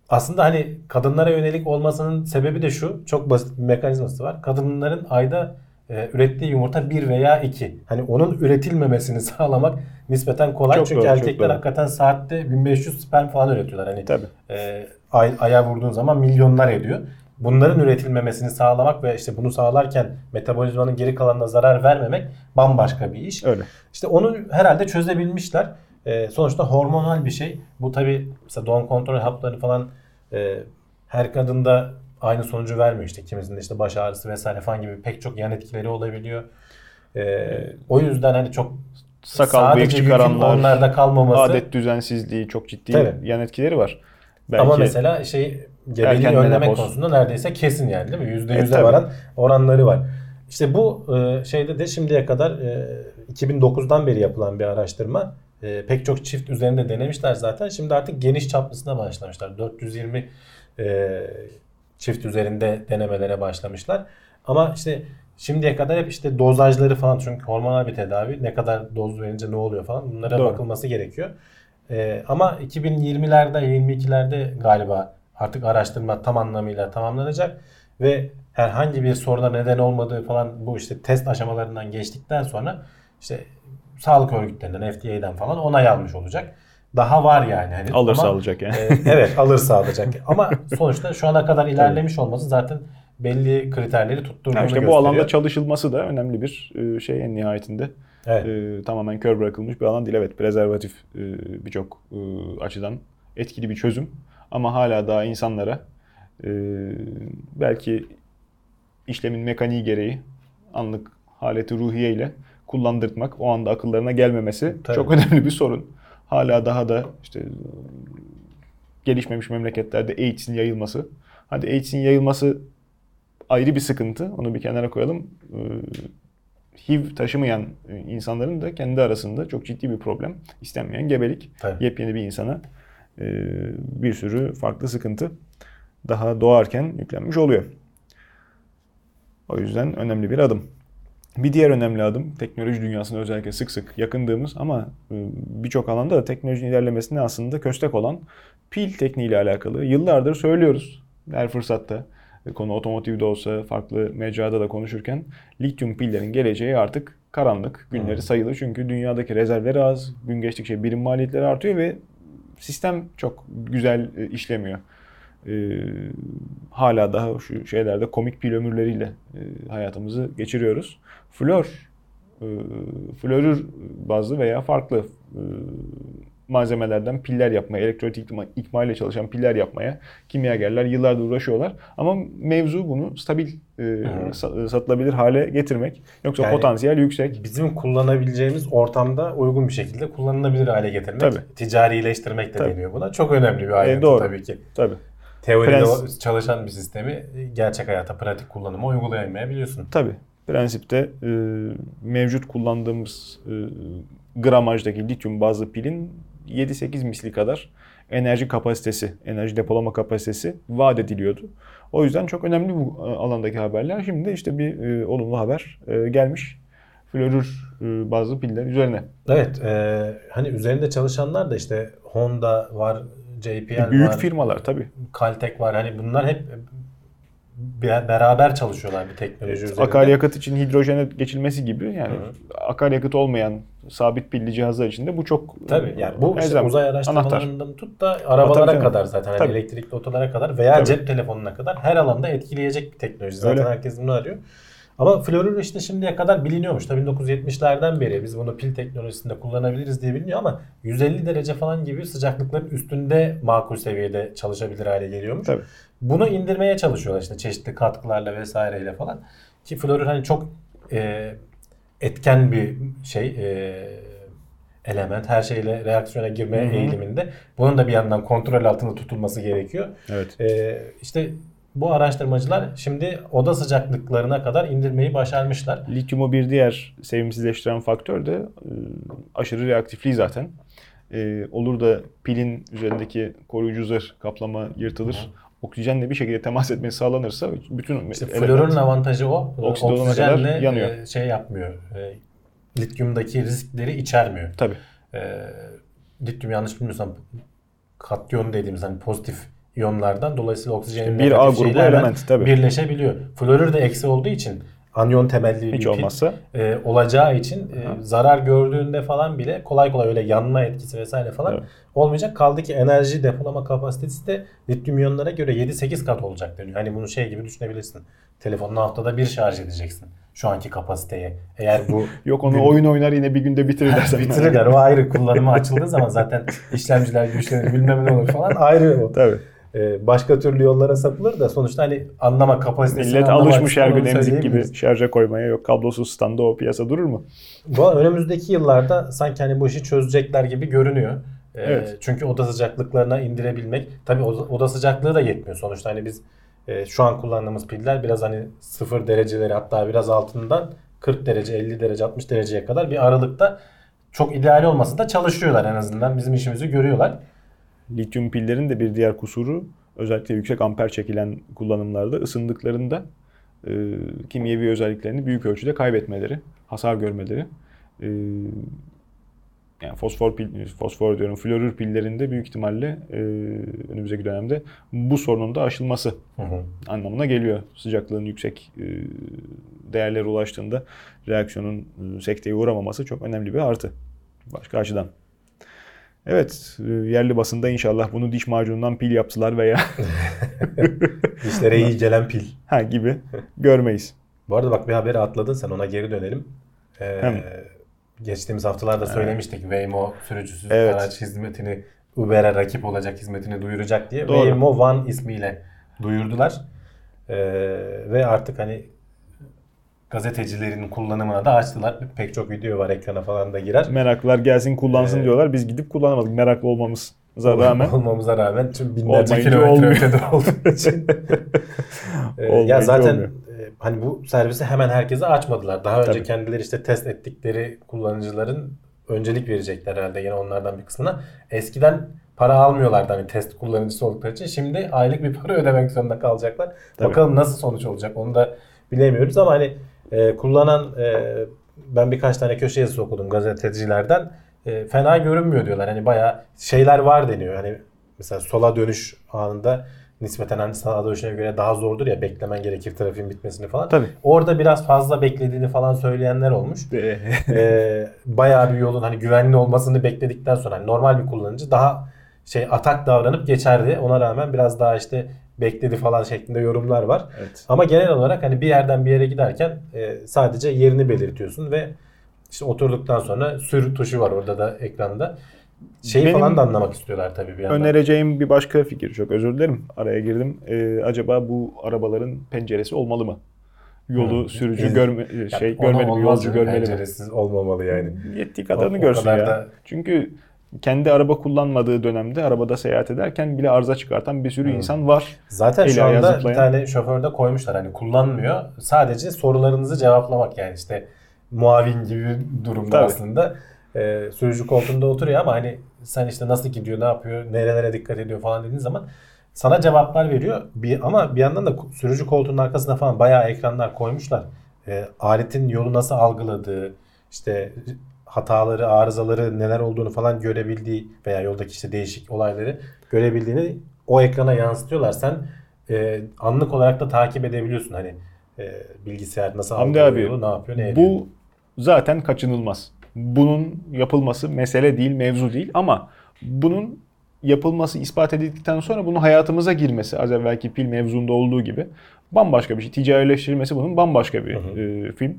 S3: aslında hani kadınlara yönelik olmasının sebebi de şu. Çok basit bir mekanizması var. Kadınların ayda e, ürettiği yumurta bir veya iki. Hani onun üretilmemesini sağlamak nispeten kolay.
S2: Çok
S3: Çünkü
S2: doğru,
S3: erkekler
S2: doğru.
S3: hakikaten saatte 1500 sperm falan üretiyorlar. Hani
S2: Tabii.
S3: e, ay, aya vurduğun zaman milyonlar ediyor. Bunların üretilmemesini sağlamak ve işte bunu sağlarken metabolizmanın geri kalanına zarar vermemek bambaşka bir iş.
S2: Öyle.
S3: İşte onu herhalde çözebilmişler. E, sonuçta hormonal bir şey. Bu tabi mesela doğum kontrol hapları falan e, her kadında aynı sonucu vermiyor işte. Kimisinde işte baş ağrısı vesaire falan gibi pek çok yan etkileri olabiliyor. E, o yüzden hani çok
S2: Sakal bıyık çıkaranlar,
S3: onlarda kalmaması.
S2: adet düzensizliği çok ciddi
S3: Tabii.
S2: yan etkileri var. Belki
S3: Ama mesela şey gebeliği önlemek
S2: menopoz.
S3: konusunda neredeyse kesin yani değil mi? Yüzde
S2: E,
S3: yüze
S2: tabii.
S3: varan oranları var. İşte bu e, şeyde de şimdiye kadar e, 2009'dan beri yapılan bir araştırma. E, pek çok çift üzerinde denemişler zaten. Şimdi artık geniş çaplısına başlamışlar. 420 e, çift üzerinde denemelere başlamışlar. Ama işte şimdiye kadar hep işte dozajları falan çünkü hormonal bir tedavi. Ne kadar doz verince ne oluyor falan bunlara
S2: Doğru.
S3: bakılması gerekiyor. Ee, ama 2020'lerde 22'lerde galiba artık araştırma tam anlamıyla tamamlanacak ve herhangi bir soruna neden olmadığı falan bu işte test aşamalarından geçtikten sonra işte sağlık örgütlerinden FDA'den falan onay almış olacak. Daha var yani. Hani
S2: alırsa
S3: ama,
S2: alacak yani.
S3: e, evet alırsa alacak. Ama sonuçta şu ana kadar ilerlemiş olması zaten belli kriterleri tutturduğunu
S2: Ha işte
S3: gösteriyor.
S2: bu alanda çalışılması da önemli bir e, şey en nihayetinde.
S3: Evet.
S2: E, tamamen kör bırakılmış bir alan değil. Evet prezervatif e, birçok e, açıdan etkili bir çözüm. Ama hala daha insanlara e, belki işlemin mekaniği gereği anlık haleti ruhiye ile kullandırtmak, o anda akıllarına gelmemesi
S3: Tabii.
S2: çok önemli bir sorun. Hala daha da işte gelişmemiş memleketlerde AIDS'in yayılması. Hadi AIDS'in yayılması ayrı bir sıkıntı. Onu bir kenara koyalım. Ee, HIV taşımayan insanların da kendi arasında çok ciddi bir problem. İstenmeyen gebelik.
S3: Tabii.
S2: Yepyeni bir insana e, bir sürü farklı sıkıntı daha doğarken yüklenmiş oluyor. O yüzden önemli bir adım. Bir diğer önemli adım teknoloji dünyasında özellikle sık sık yakındığımız ama e, birçok alanda da teknolojinin ilerlemesine aslında köstek olan pil tekniğiyle alakalı. Yıllardır söylüyoruz her fırsatta. E, Konu otomotivde olsa farklı mecrada da konuşurken lityum pillerin geleceği artık karanlık. Günleri
S3: Hmm.
S2: sayılı çünkü dünyadaki rezervleri az. Gün geçtikçe birim maliyetleri artıyor ve sistem çok güzel e, işlemiyor. Ee, hala daha şu şeylerde komik pil ömürleriyle e, hayatımızı geçiriyoruz. Flor, e, florür bazlı veya farklı e, malzemelerden piller yapmaya, elektrolit ikma, ile çalışan piller yapmaya kimyagerler yıllardır uğraşıyorlar. Ama mevzu bunu stabil e, sa- satılabilir hale getirmek. Yoksa
S3: Yani-
S2: potansiyel yüksek.
S3: Bizim kullanabileceğimiz ortamda uygun bir şekilde kullanılabilir hale getirmek,
S2: Tabii.
S3: ticarileştirmek de
S2: Tabii.
S3: deniyor buna. Çok önemli bir ayrıntı
S2: doğru.
S3: tabii ki.
S2: Tabii.
S3: Teoride
S2: Prens-
S3: çalışan bir sistemi gerçek hayata, pratik kullanıma uygulayamayabiliyorsun.
S2: Tabii. Prensipte e, mevcut kullandığımız e, gramajdaki lityum bazlı pilin 7-8 misli kadar enerji kapasitesi, enerji depolama kapasitesi vaat ediliyordu. O yüzden çok önemli bu e, alandaki haberler. Şimdi de işte bir e, olumlu haber e, gelmiş. Florür e, bazlı piller üzerine.
S3: Evet, e, hani üzerinde çalışanlar da işte Honda var, JPL
S2: Büyük
S3: var,
S2: firmalar tabii.
S3: Caltech var. Hani bunlar hep be- beraber çalışıyorlar bir teknoloji üzerinde.
S2: Akaryakıt için hidrojene geçilmesi gibi yani akaryakıt olmayan sabit pilli cihazlar için de bu çok
S3: Tabii yani bu işte uzay araştırmalarından tut da arabalara
S2: Tabii
S3: kadar zaten hani
S2: Tabii.
S3: elektrikli otolara kadar veya
S2: Tabii.
S3: cep telefonuna kadar her alanda etkileyecek bir teknoloji. Zaten
S2: Öyle.
S3: herkes bunu arıyor. Ama florür işte şimdiye kadar biliniyormuş. Tabii 1970'lerden beri biz bunu pil teknolojisinde kullanabiliriz diye biliniyor ama 150 derece falan gibi sıcaklıkların üstünde makul seviyede çalışabilir hale geliyormuş.
S2: Tabii.
S3: Bunu indirmeye çalışıyorlar işte çeşitli katkılarla vesaireyle falan. Ki florür hani çok e, etken bir şey e, element. Her şeyle reaksiyona girme
S2: Hı hı.
S3: eğiliminde. Bunun da bir yandan kontrol altında tutulması gerekiyor.
S2: Evet.
S3: E, işte bu araştırmacılar şimdi oda sıcaklıklarına kadar indirmeyi başarmışlar.
S2: Lityumu bir diğer sevimsizleştiren faktör de e, aşırı reaktifliği zaten. E, olur da pilin üzerindeki koruyucu zırh kaplama yırtılır. Oksijenle bir şekilde temas etmesi sağlanırsa bütün
S3: İşte florürün avantajı o.
S2: Oksit olana kadar
S3: Oksijenle
S2: yanıyor.
S3: e, şey yapmıyor. E, lityumdaki riskleri içermiyor.
S2: Tabii.
S3: e, lityum yanlış bilmiyorsam katyon dediğimiz hani pozitif iyonlardan dolayısıyla oksijenin
S2: bir
S3: negatif
S2: A grubu element, tabii.
S3: birleşebiliyor. Florür de eksi olduğu için anyon temelli bir
S2: Hiç
S3: pil,
S2: olmazsa
S3: e, olacağı için e, zarar gördüğünde falan bile kolay kolay öyle yanma etkisi vesaire falan
S2: Evet.
S3: olmayacak. Kaldı ki enerji depolama kapasitesi de lityum iyonlara göre 7-8 kat olacak deniyor. Hani bunu şey gibi düşünebilirsin. Telefonunu haftada bir şarj edeceksin. Şu anki kapasiteye. Eğer bu
S2: yok onu
S3: Gün-
S2: oyun oynar yine bir günde bitirirler. zaten.
S3: Bitirirler. O ayrı. Kullanıma açıldığı zaman zaten işlemciler güçlenir bilmem ne olur falan ayrı o.
S2: Tabii.
S3: Ee, başka türlü yollara sapılır da sonuçta hani anlama kapasitesini
S2: Millet alışmış her gün emzik gibi şarja koymaya. Yok kablosuz standa o piyasa durur mu?
S3: Bu önümüzdeki yıllarda sanki hani bu işi çözecekler gibi görünüyor. Ee,
S2: Evet.
S3: Çünkü oda sıcaklıklarına indirebilmek. Tabii oda, oda sıcaklığı da yetmiyor. Sonuçta hani biz e, şu an kullandığımız piller biraz hani sıfır dereceleri hatta biraz altından 40 derece, 50 derece, 60 dereceye kadar bir aralıkta çok ideal olmasa da çalışıyorlar en azından. Bizim işimizi görüyorlar.
S2: Lityum pillerin de bir diğer kusuru özellikle yüksek amper çekilen kullanımlarda ısındıklarında e, kimyevi özelliklerini büyük ölçüde kaybetmeleri, hasar görmeleri. E, yani fosfor pil, fosfor diyorum, florür pillerinde büyük ihtimalle e, önümüzdeki dönemde bu sorunun da aşılması
S3: Hı hı.
S2: anlamına geliyor. Sıcaklığın yüksek e, değerlere ulaştığında reaksiyonun e, sekteye uğramaması çok önemli bir artı. Başka açıdan. Evet, e, yerli basında inşallah bunu diş macunundan pil yaptılar veya
S3: Dişlere iyi gelen pil.
S2: ha gibi görmeyiz.
S3: Bu arada bak bir haberi atladın sen ona geri dönelim. Ee,
S2: Hem.
S3: geçtiğimiz haftalarda söylemiştik Waymo sürücüsüz
S2: Evet.
S3: araç hizmetini Uber'e rakip olacak hizmetini duyuracak diye
S2: Doğru.
S3: Waymo One ismiyle duyurdular. Ee, ve artık hani gazetecilerin kullanımına da açtılar. Pek çok video var ekrana falan da girer.
S2: Meraklılar gelsin kullansın
S3: Evet.
S2: diyorlar. Biz gidip kullanamadık meraklı olmamıza rağmen.
S3: Olmamıza rağmen çünkü binlerce kilometre ötede olduğu için. Ee, ya zaten
S2: olmuyor.
S3: e, hani bu servisi hemen herkese açmadılar. Daha önce
S2: Tabii.
S3: kendileri işte test ettikleri kullanıcıların öncelik verecekler herhalde yine onlardan bir kısmına. Eskiden para almıyorlardı hani test kullanıcısı oldukları için. Şimdi aylık bir para ödemek zorunda kalacaklar.
S2: Tabii.
S3: Bakalım nasıl sonuç olacak onu da bilemiyoruz ama hani e, kullanan e, ben birkaç tane köşe yazısı okudum gazetecilerden. E, fena görünmüyor diyorlar. Hani bayağı şeyler var deniyor. Hani mesela sola dönüş anında nispeten hani sağa dönüşüne göre daha zordur ya beklemen gerekir trafiğin bitmesini falan.
S2: Tabii.
S3: Orada biraz fazla beklediğini falan söyleyenler olmuş. Ee, bayağı bir yolun hani güvenli olmasını bekledikten sonra hani normal bir kullanıcı daha şey atak davranıp geçerdi. Ona rağmen biraz daha işte bekledi falan şeklinde yorumlar var.
S2: evet.
S3: Ama genel olarak hani bir yerden bir yere giderken e, sadece yerini belirtiyorsun ve işte oturduktan sonra sür tuşu var orada da ekranda. Şeyi
S2: Benim
S3: falan da anlamak istiyorlar tabii bir yandan.
S2: önereceğim bir başka fikir. Çok özür dilerim. Araya girdim. Ee, acaba bu arabaların penceresi olmalı mı? Yolu
S3: Hı.
S2: sürücü
S3: İz-
S2: görme şey
S3: ona
S2: görmeli mi? Yolcu görmeli mi?
S3: Penceresiz olmamalı yani.
S2: Yettiği kadarını
S3: O- o
S2: görsün
S3: kadar
S2: ya.
S3: da-
S2: Çünkü kendi araba kullanmadığı dönemde arabada seyahat ederken bile arıza çıkartan bir sürü
S3: Hı.
S2: insan var.
S3: Zaten
S2: Eli
S3: şu anda
S2: zıplayan.
S3: bir tane şoför de koymuşlar hani kullanmıyor. Sadece sorularınızı cevaplamak yani işte muavin gibi durumda
S2: Tabii.
S3: aslında. Ee, sürücü koltuğunda oturuyor ama hani sen işte nasıl gidiyor, ne yapıyor, nerelere dikkat ediyor falan dediğin zaman sana cevaplar veriyor. Bir, ama bir yandan da sürücü koltuğunun arkasına falan bayağı ekranlar koymuşlar. Ee, aletin yolu nasıl algıladığı, işte hataları, arızaları neler olduğunu falan görebildiği veya yoldaki işte değişik olayları görebildiğini o ekrana yansıtıyorlar. Sen e, anlık olarak da takip edebiliyorsun hani e, bilgisayar nasıl
S2: Hamdi
S3: algılıyor,
S2: abi,
S3: ne yapıyor, ne ediyor.
S2: Bu zaten kaçınılmaz. Bunun yapılması mesele değil, mevzu değil ama bunun yapılması ispat edildikten sonra bunun hayatımıza girmesi az evvelki pil mevzunda olduğu gibi bambaşka bir şey. Ticarileştirilmesi bunun bambaşka bir
S3: Hı hı.
S2: e, film.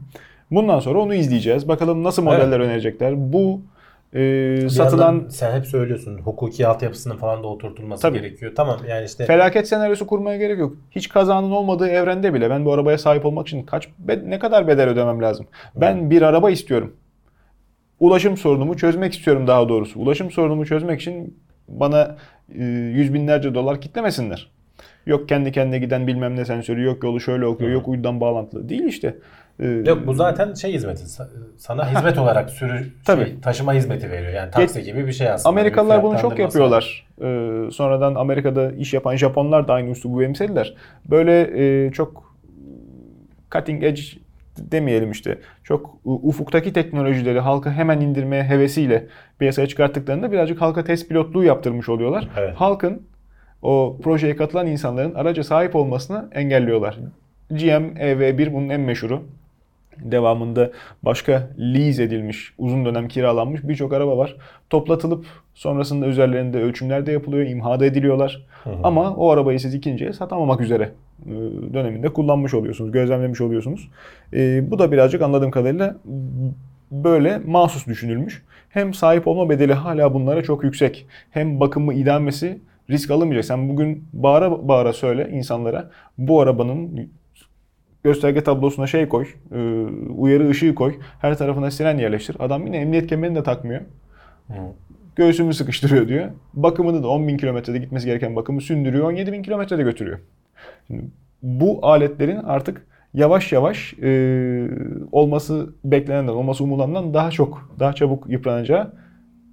S2: Bundan sonra onu izleyeceğiz. Bakalım nasıl modeller önerecekler. Bu e,
S3: Bir
S2: satılan
S3: yandan sen hep söylüyorsun hukuki altyapısının falan da oturtulması
S2: Tabii.
S3: gerekiyor. Tamam yani işte
S2: Felaket senaryosu kurmaya gerek yok. Hiç kazanın olmadığı evrende bile ben bu arabaya sahip olmak için kaç ne kadar bedel ödemem lazım? Ben bir araba istiyorum. Ulaşım sorunumu çözmek istiyorum daha doğrusu. Ulaşım sorunumu çözmek için bana e, yüz binlerce dolar kitlemesinler. Yok kendi kendine giden bilmem ne sensörü, yok yolu şöyle okuyor,
S3: Hı.
S2: yok uydudan bağlantılı. Değil işte. E,
S3: yok bu zaten şey hizmeti sa- sana hizmet olarak sürü şey,
S2: Tabii.
S3: taşıma hizmeti veriyor. Yani taksi gibi bir şey aslında.
S2: Amerikalılar bunu çok yapıyorlar. Ee, sonradan Amerika'da iş yapan Japonlar da aynı üslubu benimsediler. Böyle e, çok cutting edge demeyelim işte. Çok ufuktaki teknolojileri halka hemen indirmeye hevesiyle piyasaya çıkarttıklarında birazcık halka test pilotluğu yaptırmış oluyorlar.
S3: Evet.
S2: Halkın o projeye katılan insanların araca sahip olmasını engelliyorlar. GM EV1 bunun en meşhuru. Devamında başka lease edilmiş, uzun dönem kiralanmış birçok araba var. Toplatılıp sonrasında üzerlerinde ölçümler de yapılıyor, imha da ediliyorlar.
S3: Hı hı.
S2: Ama o arabayı siz ikinciye satamamak üzere e, döneminde kullanmış oluyorsunuz, gözlemlemiş oluyorsunuz. E, bu da birazcık anladığım kadarıyla böyle mahsus düşünülmüş. Hem sahip olma bedeli hala bunlara çok yüksek. Hem bakımı idamesi risk alınmayacak. Sen bugün bağıra bağıra söyle insanlara bu arabanın gösterge tablosuna şey koy, e, uyarı ışığı koy, her tarafına siren yerleştir. Adam yine emniyet kemerini de takmıyor.
S3: Hı.
S2: Göğsümü sıkıştırıyor diyor. Bakımını da 10 bin kilometrede gitmesi gereken bakımı sündürüyor. 17 bin kilometrede götürüyor. Şimdi bu aletlerin artık yavaş yavaş e, olması beklenenden, olması umulandan daha çok, daha çabuk yıpranacağı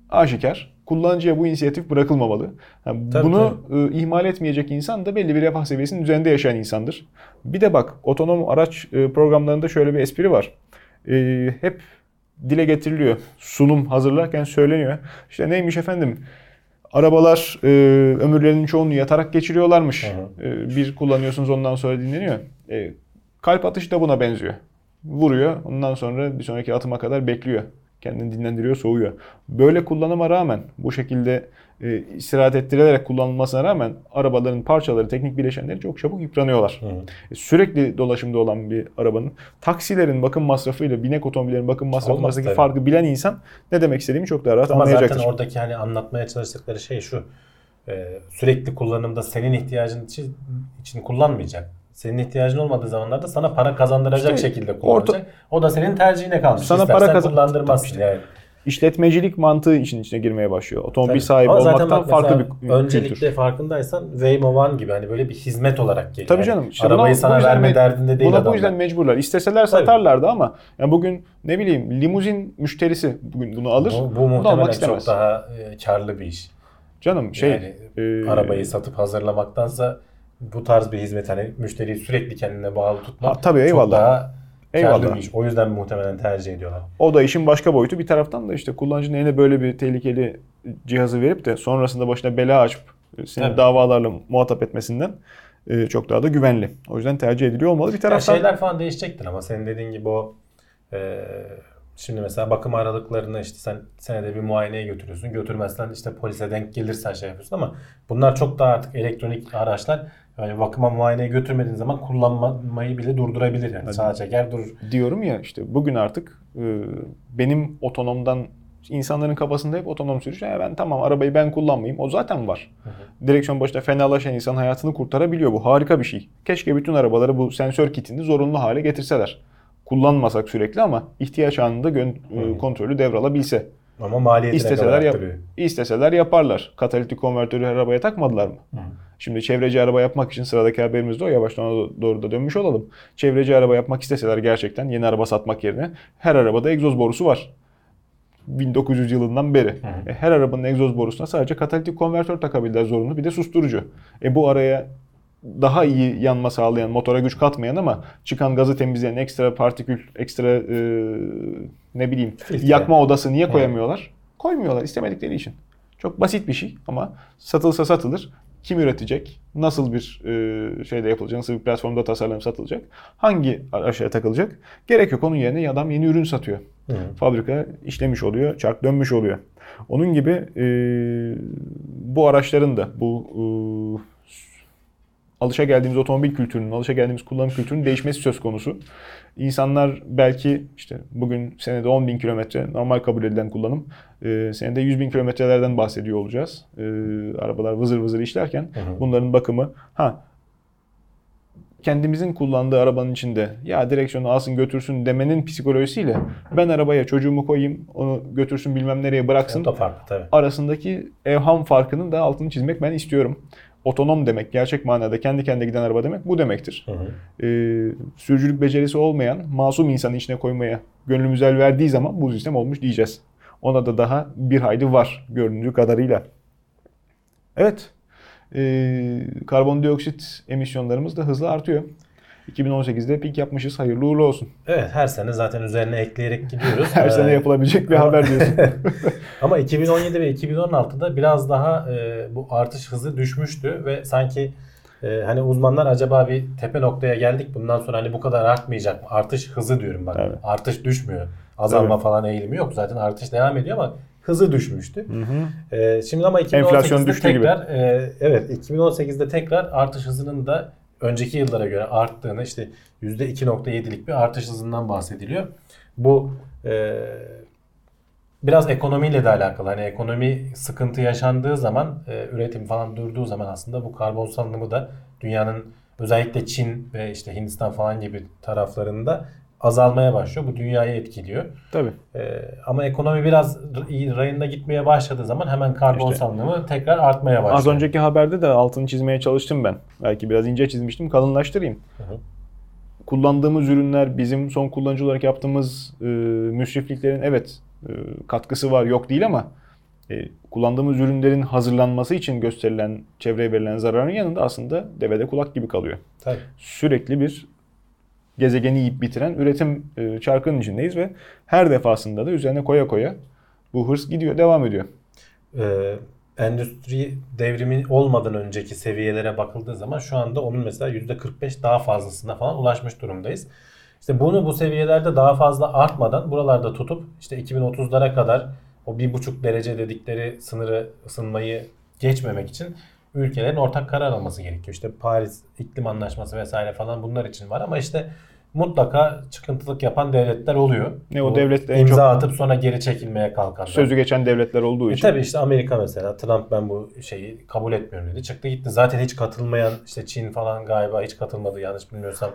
S2: aşikar. Kullanıcıya bu inisiyatif bırakılmamalı. Yani
S3: Tabii,
S2: bunu e, ihmal etmeyecek insan da belli bir refah seviyesinin üzerinde yaşayan insandır. Bir de bak otonom araç e, programlarında şöyle bir espri var. E, hep dile getiriliyor. Sunum hazırlarken söyleniyor. İşte neymiş efendim? Arabalar e, ömürlerinin çoğunu yatarak geçiriyorlarmış.
S3: Hı
S2: E, bir kullanıyorsunuz ondan sonra dinleniyor. E, kalp atışı da buna benziyor. Vuruyor. Ondan sonra bir sonraki atıma kadar bekliyor. Kendini dinlendiriyor, soğuyor. Böyle kullanıma rağmen bu şekilde e, istirahat ettirilerek kullanılmasına rağmen arabaların parçaları, teknik bileşenleri çok çabuk yıpranıyorlar.
S3: Hı.
S2: E, Sürekli dolaşımda olan bir arabanın taksilerin bakım masrafıyla binek otomobillerin bakım masrafı
S3: Olmaz
S2: arasındaki
S3: tabii.
S2: farkı bilen insan ne demek istediğimi çok daha rahat
S3: Ama
S2: anlayacaktır.
S3: zaten oradaki hani anlatmaya çalıştıkları şey şu. e, sürekli kullanımda senin ihtiyacın için, için kullanmayacak. Senin ihtiyacın olmadığı zamanlarda sana para kazandıracak
S2: İşte
S3: şekilde kullanacak. O da senin tercihine kalmış.
S2: Sana
S3: İstersen
S2: para kazan-
S3: kullandırmazsın yani.
S2: İşletmecilik mantığı işin içine girmeye başlıyor. Otomobil
S3: Tabii.
S2: sahibi
S3: Ama
S2: olmaktan farklı bir
S3: öncelikle
S2: kültür.
S3: farkındaysan Waymo One gibi hani böyle bir hizmet olarak geliyor.
S2: Tabii
S3: Yani
S2: canım. İşte
S3: arabayı
S2: buna- bu
S3: sana verme
S2: me-
S3: derdinde değil
S2: Buna
S3: adamlar.
S2: bu yüzden mecburlar. İsteseler satarlardı ama yani bugün ne bileyim limuzin müşterisi bugün bunu alır.
S3: bu, bu muhtemelen çok daha e, karlı bir iş.
S2: Canım şey
S3: yani
S2: e,
S3: arabayı satıp hazırlamaktansa bu tarz bir hizmet hani müşteriyi sürekli kendine bağlı tutmak
S2: Ha, tabii,
S3: çok
S2: eyvallah.
S3: daha karlı
S2: Eyvallah.
S3: iş. O yüzden muhtemelen tercih ediyorlar.
S2: O da işin başka boyutu. Bir taraftan da işte kullanıcının eline böyle bir tehlikeli cihazı verip de sonrasında başına bela açıp seni
S3: Tabii.
S2: davalarla muhatap etmesinden e, çok daha da güvenli. O yüzden tercih ediliyor olmalı. Bir taraftan
S3: şeyler falan değişecektir ama senin dediğin gibi o e, şimdi mesela bakım aralıklarını işte sen senede bir muayeneye götürüyorsun. Götürmezsen işte polise denk gelirsen şey yapıyorsun ama bunlar çok daha artık elektronik araçlar. Yani bakıma muayeneye götürmediğin zaman kullanmayı bile durdurabilir yani. Sağa çeker durur.
S2: diyorum ya işte bugün artık e, benim otonomdan insanların kafasında hep otonom sürüş. Ya ben tamam arabayı ben kullanmayayım. O zaten var. Direksiyon başında fenalaşan insan hayatını kurtarabiliyor. Bu harika bir şey. Keşke bütün arabaları bu sensör kitini zorunlu hale getirseler. Kullanmasak sürekli ama ihtiyaç anında gön- e, kontrolü devralabilse.
S3: Ama maliyetine
S2: İsteseler, yap- isteseler yaparlar. Katalitik konvertörü her arabaya takmadılar mı? Şimdi çevreci araba yapmak için sıradaki haberimiz de o. Yavaştan ona doğru da dönmüş olalım. Çevreci araba yapmak isteseler gerçekten yeni araba satmak yerine her arabada egzoz borusu var. 1900 yılından beri. E, her arabanın egzoz borusuna sadece katalitik konvertör takabildiler zorunlu bir de susturucu. E bu araya daha iyi yanma sağlayan, motora güç katmayan ama çıkan gazı temizleyen ekstra partikül, ekstra e, ne bileyim
S3: Filtre.
S2: yakma odası niye koyamıyorlar? Koymuyorlar istemedikleri için. Çok basit bir şey ama satılsa satılır. Kim üretecek? Nasıl bir e, şeyde yapılacak? Nasıl bir platformda tasarlanıp satılacak? Hangi aşağıya takılacak? Gerek yok. Onun yerine adam yeni ürün satıyor. Fabrika işlemiş oluyor. Çark dönmüş oluyor. Onun gibi e, bu araçların da bu e, alışa geldiğimiz otomobil kültürünün, alışa geldiğimiz kullanım kültürünün değişmesi söz konusu. İnsanlar belki işte bugün senede 10 bin kilometre normal kabul edilen kullanım. E, senede 100 bin kilometrelerden bahsediyor olacağız. E, arabalar vızır vızır işlerken bunların bakımı ha kendimizin kullandığı arabanın içinde ya direksiyonu alsın götürsün demenin psikolojisiyle ben arabaya çocuğumu koyayım onu götürsün bilmem nereye bıraksın
S3: O da farklı tabii.
S2: arasındaki evham farkının da altını çizmek ben istiyorum. Otonom demek, gerçek manada kendi kendine giden araba demek bu demektir. Ee, sürücülük becerisi olmayan masum insanı içine koymaya gönlümüz el verdiği zaman bu sistem olmuş diyeceğiz. Ona da daha bir hayli var göründüğü kadarıyla. Evet, ee, karbondioksit emisyonlarımız da hızla artıyor. 2018'de pik yapmışız. Hayırlı uğurlu olsun.
S3: Evet her sene zaten üzerine ekleyerek gidiyoruz.
S2: Her
S3: Ee,
S2: sene yapılabilecek bir
S3: ama-
S2: haber diyorsun.
S3: Ama 2017 ve 2016'da biraz daha e, bu artış hızı düşmüştü ve sanki e, hani uzmanlar acaba bir tepe noktaya geldik bundan sonra hani bu kadar artmayacak mı? Artış hızı diyorum bak.
S2: Evet.
S3: Artış düşmüyor. Azalma
S2: Evet.
S3: falan eğilimi yok. Zaten artış devam ediyor ama hızı düşmüştü. E, şimdi ama 2018'de
S2: Enflasyon düştü gibi.
S3: tekrar e, evet 2018'de tekrar artış hızının da önceki yıllara göre arttığını işte %2.7'lik bir artış hızından bahsediliyor. Bu e, biraz ekonomiyle de alakalı. Hani ekonomi sıkıntı yaşandığı zaman, e, üretim falan durduğu zaman aslında bu karbon salınımı da dünyanın özellikle Çin ve işte Hindistan falan gibi taraflarında azalmaya başlıyor. Bu dünyayı etkiliyor.
S2: Tabii.
S3: E, ama ekonomi biraz iyi rayında gitmeye başladığı zaman hemen karbon
S2: İşte.
S3: salınımı tekrar artmaya başlıyor.
S2: Az önceki haberde de altını çizmeye çalıştım ben. Belki biraz ince çizmiştim. Kalınlaştırayım.
S3: Hı hı.
S2: Kullandığımız ürünler, bizim son kullanıcı olarak yaptığımız e, müsrifliklerin evet e, katkısı var yok değil ama e, kullandığımız ürünlerin hazırlanması için gösterilen, çevreye verilen zararın yanında aslında devede kulak gibi kalıyor.
S3: Tabii.
S2: Sürekli bir gezegeni yiyip bitiren üretim e, çarkının içindeyiz ve her defasında da üzerine koya koya bu hırs gidiyor, devam ediyor.
S3: e, endüstri devrimi olmadan önceki seviyelere bakıldığı zaman şu anda onun mesela %45 daha fazlasına falan ulaşmış durumdayız. İşte bunu bu seviyelerde daha fazla artmadan buralarda tutup işte 2030'lara kadar o 1,5 derece dedikleri sınırı ısınmayı geçmemek için ülkelerin ortak karar alması gerekiyor. İşte Paris İklim Anlaşması vesaire falan bunlar için var ama işte mutlaka çıkıntılık yapan devletler oluyor.
S2: Ne o
S3: Bu
S2: devlet en
S3: imza
S2: çok
S3: atıp sonra geri çekilmeye kalkanlar.
S2: sözü geçen devletler olduğu
S3: E
S2: için.
S3: tabii işte Amerika mesela Trump ben bu şeyi kabul etmiyorum dedi. Çıktı gitti. Zaten hiç katılmayan işte Çin falan galiba hiç katılmadı yanlış bilmiyorsam.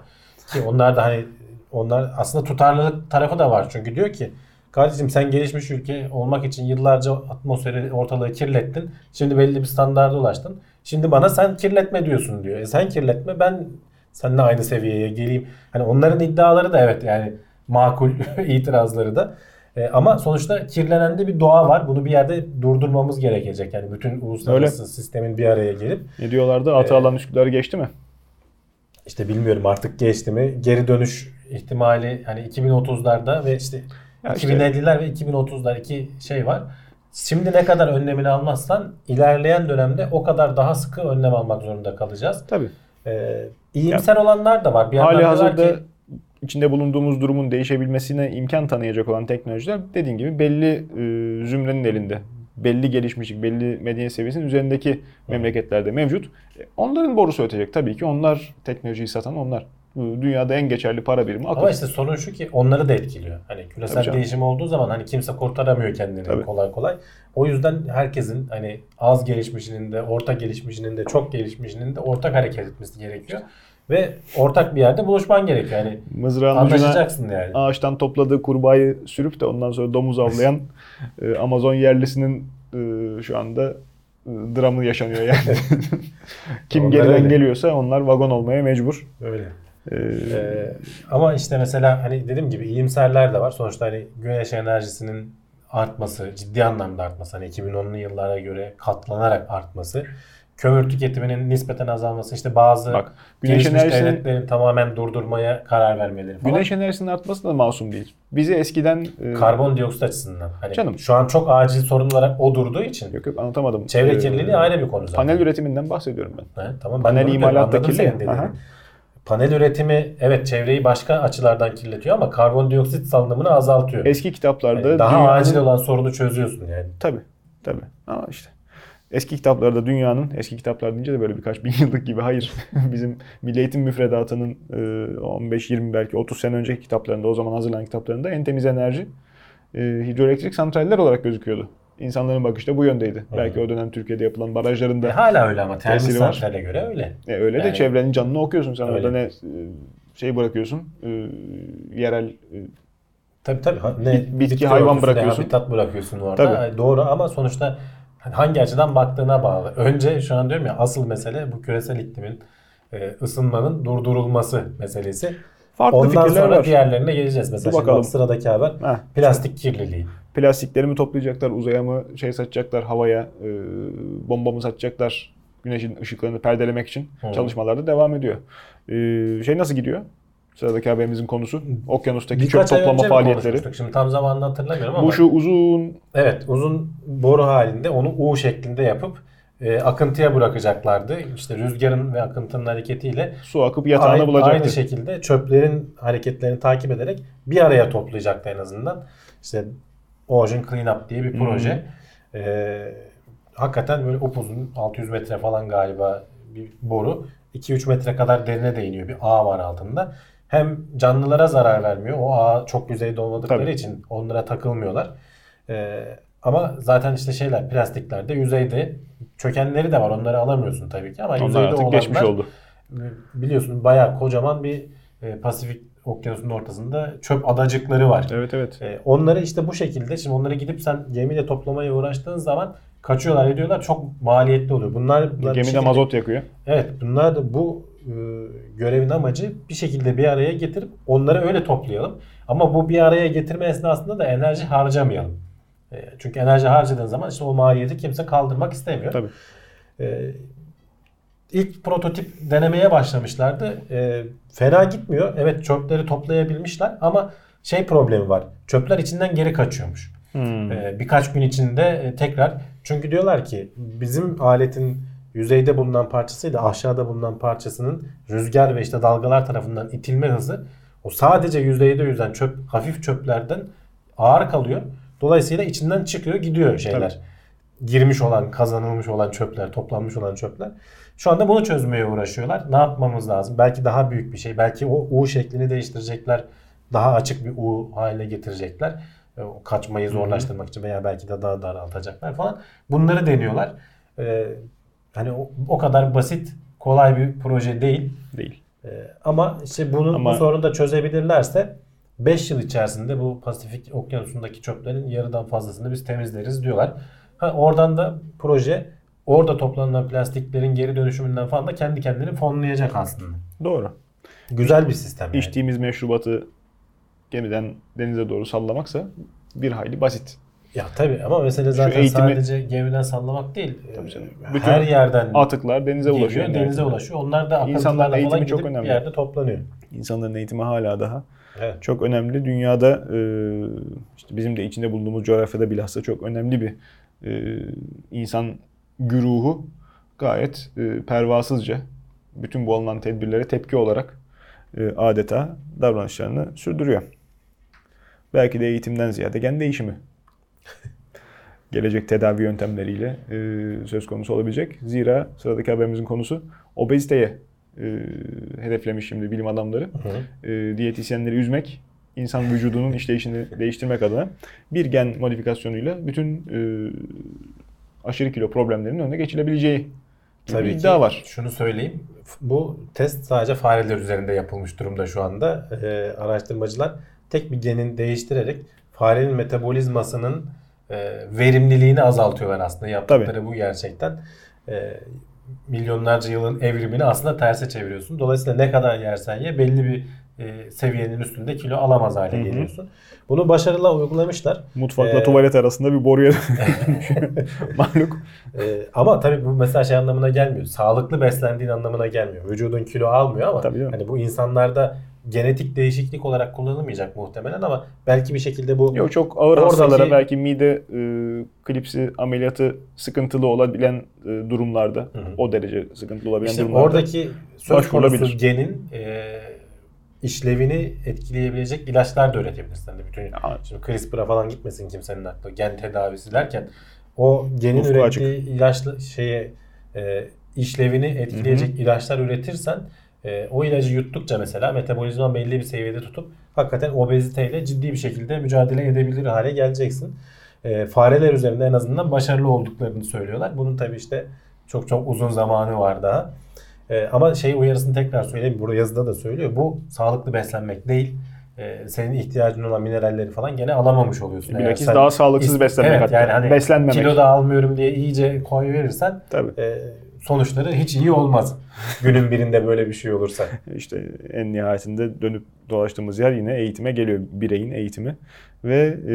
S3: Ki onlar da hani onlar aslında tutarlılık tarafı da var. Çünkü diyor ki kardeşim sen gelişmiş ülke olmak için yıllarca atmosferi ortalığı kirlettin. Şimdi belli bir standarda ulaştın. Şimdi bana sen kirletme diyorsun diyor. E sen kirletme ben seninle aynı seviyeye geleyim. Hani onların iddiaları da evet yani makul itirazları da. E, ama sonuçta kirlenen de bir doğa var. Bunu bir yerde durdurmamız gerekecek. Yani bütün uluslararası sistemin bir araya gelip
S2: Ne diyorlardı? Atı alan Üsküdar'ı geçti mi?
S3: işte bilmiyorum artık geçti mi geri dönüş ihtimali hani 2030'larda ve işte
S2: Ya işte-
S3: 2050'ler ve 2030'lar iki şey var. Şimdi ne kadar önlemini almazsan ilerleyen dönemde o kadar daha sıkı önlem almak zorunda kalacağız.
S2: Tabii.
S3: Ee, iyimser olanlar da var. Bir
S2: Hali hazırda
S3: ki
S2: içinde bulunduğumuz durumun değişebilmesine imkan tanıyacak olan teknolojiler dediğin gibi belli e, zümrenin elinde. Belli gelişmişlik, belli medeniyet seviyesinin üzerindeki memleketlerde mevcut. E, Onların borusu ötecek tabii ki. Onlar teknolojiyi satan onlar. Dünyada en geçerli para birimi akıl.
S3: Ama işte sorun şu ki onları da etkiliyor. Hani küresel değişim olduğu zaman hani kimse kurtaramıyor kendini
S2: Tabii.
S3: kolay kolay. O yüzden herkesin hani az gelişmişinin de, orta gelişmişinin de, çok gelişmişinin de ortak hareket etmesi gerekiyor. Ve ortak bir yerde buluşman gerekiyor. Yani
S2: Mızrağın
S3: anlaşacaksın yani.
S2: ağaçtan topladığı kurbağayı sürüp de ondan sonra domuz avlayan e, Amazon yerlisinin e, şu anda e, dramı yaşanıyor yani. Kim geriden geliyorsa onlar vagon olmaya mecbur.
S3: Öyle.
S2: E,
S3: Ee, ama işte mesela hani dediğim gibi iyimserler de var. Sonuçta hani güneş enerjisinin artması, ciddi anlamda artması. Hani 2010'lu yıllara göre katlanarak artması. Kömür tüketiminin nispeten azalması. işte bazı
S2: Bak, güneş enerjisinin-
S3: devletlerin tamamen durdurmaya karar vermeleri falan.
S2: güneş enerjisinin artması da masum değil. Bizi eskiden e,
S3: Karbondioksit açısından. Hani
S2: Canım.
S3: şu an çok acil sorun olarak o durduğu için
S2: yok yok anlatamadım.
S3: çevre
S2: E,
S3: kirliliği ayrı bir konu zaten.
S2: Panel üretiminden bahsediyorum ben.
S3: He, tamam, ben
S2: Panel
S3: bunu diyorum,
S2: imalat da
S3: anladım
S2: kirli.
S3: Panel üretimi evet çevreyi başka açılardan kirletiyor ama karbondioksit salınımını azaltıyor.
S2: Eski kitaplarda
S3: Yani daha
S2: dünyanın-
S3: acil olan sorunu çözüyorsun yani.
S2: Tabii. Tabii. Ama işte eski kitaplarda dünyanın, eski kitaplar deyince de böyle birkaç bin yıllık gibi hayır. Bizim Milli Eğitim Müfredatı'nın e, 15-20 belki 30 sene önceki kitaplarında o zaman hazırlanan kitaplarında en temiz enerji e, hidroelektrik santraller olarak gözüküyordu. İnsanların bakışı da bu yöndeydi. Belki o dönem Türkiye'de yapılan barajların
S3: E,
S2: da
S3: hala öyle ama termik santrale göre öyle.
S2: e, öyle de
S3: Yani-
S2: çevrenin canını okuyorsun sen
S3: Öyle.
S2: orada ne e, şey bırakıyorsun e, yerel e,
S3: Tabii tabii. Ne,
S2: bitki, hayvan
S3: örtüsü, ne
S2: bırakıyorsun.
S3: Habitat bırakıyorsun orada.
S2: Tabii.
S3: Ay, Doğru ama sonuçta hangi açıdan baktığına bağlı. Önce şu an diyorum ya asıl mesele bu küresel iklimin e, ısınmanın durdurulması meselesi.
S2: farklı
S3: Ondan sonra
S2: var.
S3: diğerlerine geleceğiz. Mesela
S2: Dur bakalım.
S3: bak sıradaki haber
S2: Heh.
S3: plastik kirliliği.
S2: Plastikleri mi toplayacaklar, uzaya mı şey satacaklar, havaya e, bomba mı satacaklar, güneşin ışıklarını perdelemek için
S3: Hı.
S2: çalışmalar da devam ediyor. E, şey nasıl gidiyor? Sıradaki haberimizin konusu okyanustaki
S3: Birkaç
S2: çöp toplama faaliyetleri.
S3: Şimdi tam zamanını hatırlamıyorum ama.
S2: Bu şu uzun
S3: Evet uzun boru halinde onu U şeklinde yapıp e, akıntıya bırakacaklardı. İşte rüzgarın ve akıntının hareketiyle
S2: su akıp yatağını
S3: aynı,
S2: bulacaktı.
S3: aynı şekilde çöplerin hareketlerini takip ederek bir araya toplayacaktı en azından. İşte Ocean Cleanup diye bir proje. E, hakikaten böyle upuzun 600 metre falan galiba bir boru. 2-3 metre kadar derine değiniyor. Bir ağ var altında. Hem canlılara zarar vermiyor. O ağ çok yüzeyde olmadıkları
S2: Tabii.
S3: için onlara takılmıyorlar. Ee, ama zaten işte şeyler plastiklerde yüzeyde çökenleri de var. Onları alamıyorsun tabii ki ama
S2: Onlar
S3: yüzeyde
S2: artık
S3: olanlar
S2: geçmiş oldu.
S3: biliyorsun bayağı kocaman bir e, Pasifik okyanusunun ortasında çöp adacıkları var.
S2: Evet evet.
S3: E, onları işte bu şekilde şimdi onları gidip sen gemiyle toplamaya uğraştığın zaman kaçıyorlar ediyorlar çok maliyetli oluyor. Bunlar bunlar
S2: Gemide
S3: şekilde-
S2: mazot yakıyor.
S3: Evet bunlar da bu e, görevin amacı bir şekilde bir araya getirip onları öyle toplayalım. Ama bu bir araya getirme esnasında da enerji harcamayalım. E, çünkü enerji harcadığın zaman işte o maliyeti kimse kaldırmak istemiyor.
S2: Tabii.
S3: E, ilk prototip denemeye başlamışlardı. E, fena gitmiyor. Evet çöpleri toplayabilmişler ama şey problemi var. Çöpler içinden geri kaçıyormuş.
S2: Hmm.
S3: Ee, birkaç gün içinde e, tekrar çünkü diyorlar ki bizim aletin yüzeyde bulunan parçasıyla aşağıda bulunan parçasının rüzgar ve işte dalgalar tarafından itilme hızı o sadece yüzeyde yüzen çöp hafif çöplerden ağır kalıyor. Dolayısıyla içinden çıkıyor gidiyor şeyler. Girmiş olan, kazanılmış olan çöpler, toplanmış olan çöpler. Şu anda bunu çözmeye uğraşıyorlar. Ne yapmamız lazım? Belki daha büyük bir şey. Belki o U şeklini değiştirecekler. Daha açık bir U haline getirecekler. E, O kaçmayı zorlaştırmak için veya belki de daha daraltacaklar falan. Bunları deniyorlar. Ee, hani o, o kadar basit, kolay bir proje değil.
S2: Değil.
S3: Ee, ama işte bunu
S2: Ama-
S3: bu sorunu da çözebilirlerse 5 yıl içerisinde bu Pasifik okyanusundaki çöplerin yarıdan fazlasını biz temizleriz diyorlar. Ha, oradan da proje orada toplanılan plastiklerin geri dönüşümünden falan da kendi kendini fonlayacak aslında.
S2: Doğru.
S3: Güzel bir sistem yani.
S2: İçtiğimiz meşrubatı gemiden denize doğru sallamaksa bir hayli basit.
S3: Ya tabii ama mesele zaten
S2: eğitimi-
S3: sadece gemiden sallamak değil.
S2: Tabii canım.
S3: Ee,
S2: Bütün
S3: Her yerden
S2: Atıklar denize
S3: geliyor,
S2: ulaşıyor.
S3: denize ulaşıyor. Onlar da
S2: İnsanların
S3: akıntılarla
S2: eğitimi
S3: falan
S2: çok önemli.
S3: bir yerde toplanıyor.
S2: İnsanların eğitimi hala daha
S3: Evet.
S2: çok önemli. Dünyada e, işte bizim de içinde bulunduğumuz coğrafyada bilhassa çok önemli bir e, insan güruhu gayet e, pervasızca bütün bu alınan tedbirlere tepki olarak e, adeta davranışlarını sürdürüyor. Belki de eğitimden ziyade gen değişimi gelecek tedavi yöntemleriyle e, söz konusu olabilecek. Zira sıradaki haberimizin konusu obeziteye e, hedeflemiş şimdi bilim adamları.
S3: Hı.
S2: E, diyetisyenleri üzmek, insan vücudunun işleyişini değiştirmek adına bir gen modifikasyonuyla bütün e, aşırı kilo problemlerinin önüne geçilebileceği gibi bir
S3: Tabii
S2: iddia
S3: ki
S2: var.
S3: şunu söyleyeyim. Bu test sadece fareler üzerinde yapılmış durumda şu anda. Ee, araştırmacılar tek bir genin değiştirerek farenin metabolizmasının e, verimliliğini azaltıyorlar aslında. Yaptıkları bu gerçekten. E, milyonlarca yılın evrimini aslında terse çeviriyorsun. Dolayısıyla ne kadar yersen ye belli bir e, seviyenin üstünde kilo alamaz hale
S2: Hı hı.
S3: geliyorsun. Bunu başarıyla uygulamışlar.
S2: Mutfakla
S3: Ee,
S2: tuvalet arasında bir boruya Mahluk.
S3: Ee, ama tabii bu mesela şey anlamına gelmiyor. Sağlıklı beslendiğin anlamına gelmiyor. Vücudun kilo almıyor ama
S2: Tabii
S3: hani bu insanlarda genetik değişiklik olarak kullanılmayacak muhtemelen ama belki bir şekilde bu
S2: Yok çok ağır
S3: Oradaki-
S2: hastalara belki mide e, klipsi ameliyatı sıkıntılı olabilen e, durumlarda
S3: hı.
S2: o derece sıkıntılı olabilen
S3: işte
S2: durumlarda
S3: oradaki söz konusu genin e, işlevini etkileyebilecek ilaçlar da üretebilirsin. Hani bütün
S2: Ya,
S3: şimdi CRISPR'a falan gitmesin kimsenin aklı. Gen tedavisi derken o genin
S2: Ufku
S3: ürettiği ilaçlı şeye e, işlevini etkileyecek ilaçlar üretirsen e, o ilacı yuttukça mesela metabolizman belli bir seviyede tutup hakikaten obeziteyle ciddi bir şekilde mücadele edebilir hale geleceksin. E, fareler üzerinde en azından başarılı olduklarını söylüyorlar. Bunun tabii işte çok çok uzun zamanı var daha. E, ama şey uyarısını tekrar söyleyeyim. Burada yazıda da söylüyor. Bu sağlıklı beslenmek değil. E, senin ihtiyacın olan mineralleri falan gene alamamış oluyorsun.
S2: Bilakis
S3: sen
S2: daha sağlıksız
S3: ist-
S2: beslenmek
S3: evet,
S2: hatta.
S3: yani hani
S2: Beslenmemek.
S3: Kilo da almıyorum diye iyice koy verirsen
S2: Tabii.
S3: e, sonuçları hiç iyi olmaz. Günün birinde böyle bir şey olursa.
S2: İşte en nihayetinde dönüp dolaştığımız yer yine eğitime geliyor. Bireyin eğitimi. Ve e,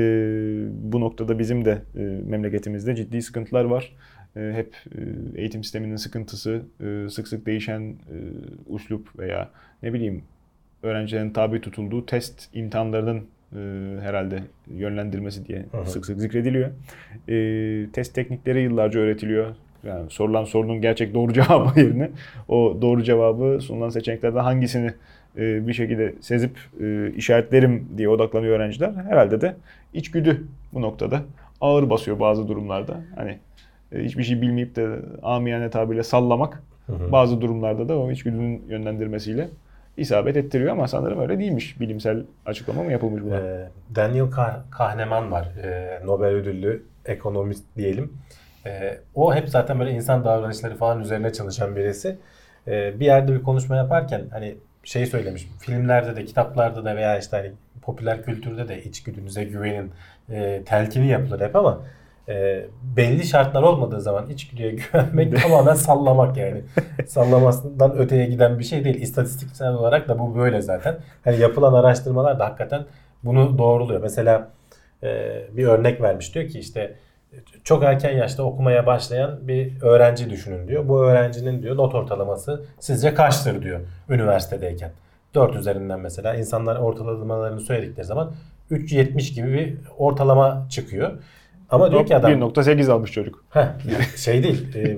S2: bu noktada bizim de e, memleketimizde ciddi sıkıntılar var. E, hep e, eğitim sisteminin sıkıntısı, e, sık sık değişen e, uslup veya ne bileyim öğrencilerin tabi tutulduğu test imtihanlarının herhalde yönlendirmesi diye
S3: hı.
S2: sık sık zikrediliyor. Test teknikleri yıllarca öğretiliyor. Yani sorulan sorunun gerçek doğru cevabı yerine o doğru cevabı sunulan seçeneklerden hangisini bir şekilde sezip işaretlerim diye odaklanıyor öğrenciler. Herhalde de içgüdü bu noktada ağır basıyor bazı durumlarda. Hani hiçbir şey bilmeyip de amiyane tabirle sallamak bazı durumlarda da o içgüdünün yönlendirmesiyle isabet ettiriyor ama sanırım öyle değilmiş. Bilimsel açıklama mı yapılmış buna?
S3: Ee, Daniel Kah- Kahneman var. Ee, Nobel ödüllü ekonomist diyelim. O hep zaten böyle insan davranışları falan üzerine çalışan birisi. Bir yerde bir konuşma yaparken hani şey söylemiş. Filmlerde de, kitaplarda da veya işte hani popüler kültürde de içgüdünüze güvenin e, telkini yapılır hep ama e, belli şartlar olmadığı zaman içgüdüye güvenmek tamamen sallamak yani. Sallamasından öteye giden bir şey değil. İstatistiksel olarak da bu böyle zaten. Hani yapılan araştırmalar da hakikaten bunu doğruluyor. Mesela e, bir örnek vermiş diyor ki işte çok erken yaşta okumaya başlayan bir öğrenci düşünün diyor. Bu öğrencinin diyor not ortalaması sizce kaçtır diyor üniversitedeyken. 4 üzerinden mesela insanlar ortalamalarını söyledikleri zaman 3.70 gibi bir ortalama çıkıyor. Ama diyor ki adam
S2: 1.8 almış çocuk.
S3: Heh, şey değil. e,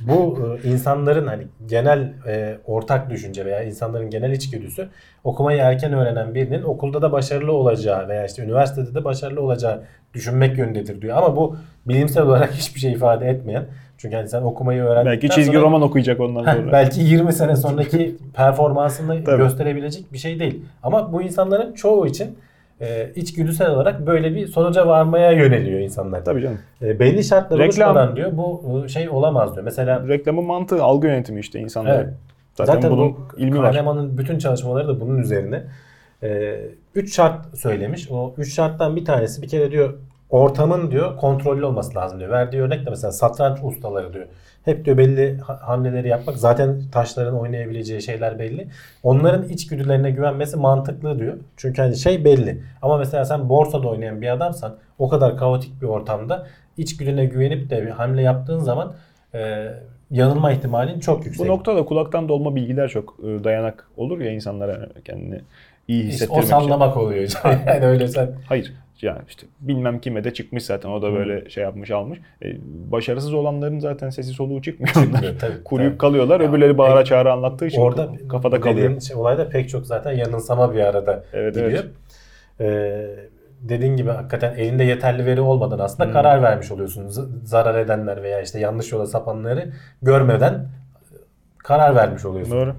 S3: bu e, insanların hani genel e, ortak düşünce veya insanların genel içgüdüsü okumayı erken öğrenen birinin okulda da başarılı olacağı veya işte üniversitede de başarılı olacağı düşünmek yönündedir diyor. Ama bu bilimsel olarak hiçbir şey ifade etmeyen. Çünkü hani sen okumayı öğrendikten
S2: Belki çizgi
S3: sonra-
S2: roman okuyacak ondan
S3: Heh,
S2: sonra.
S3: belki 20 sene sonraki performansını gösterebilecek bir şey değil. Ama bu insanların çoğu için e, içgüdüsel olarak böyle bir sonuca varmaya yöneliyor insanlar.
S2: Tabii canım.
S3: E, belli şartlar
S2: Reklam-
S3: oluşmadan diyor bu şey olamaz diyor. Mesela
S2: Reklamın mantığı algı yönetimi işte insanların.
S3: Evet.
S2: Zaten,
S3: zaten,
S2: bunun
S3: bu
S2: ilmi var.
S3: Kahneman'ın bütün çalışmaları da bunun üzerine. E, üç şart söylemiş. O üç şarttan bir tanesi bir kere diyor ortamın diyor kontrollü olması lazım diyor. Verdiği örnek de mesela satranç ustaları diyor. Hep diyor belli ha- hamleleri yapmak. Zaten taşların oynayabileceği şeyler belli. Onların içgüdülerine güvenmesi mantıklı diyor. Çünkü hani şey belli. Ama mesela sen borsada oynayan bir adamsan o kadar kaotik bir ortamda içgüdüne güvenip de bir hamle yaptığın zaman e, yanılma ihtimalin çok yüksek.
S2: Bu noktada kulaktan dolma bilgiler çok e, dayanak olur ya insanlara kendini iyi hissettirmek
S3: o
S2: için.
S3: sallamak oluyor. yani öyle sen
S2: Hayır. Yani işte bilmem kime de çıkmış zaten. O da böyle şey yapmış almış. E, başarısız olanların zaten sesi soluğu çıkmıyor.
S3: Çıkmıyor, tabii,
S2: Kuruyup
S3: tabii.
S2: kalıyorlar.
S3: Ya,
S2: Öbürleri bağıra çağıra anlattığı için
S3: orada
S2: kafada kalıyor.
S3: Şey, olayda pek çok zaten yanılsama bir arada
S2: Evet,
S3: gidiyor.
S2: evet.
S3: Ee, dediğin gibi hakikaten elinde yeterli veri olmadan aslında
S2: Hmm.
S3: karar vermiş oluyorsun. Z- zarar edenler veya işte yanlış yola sapanları görmeden karar vermiş oluyorsun.
S2: Doğru.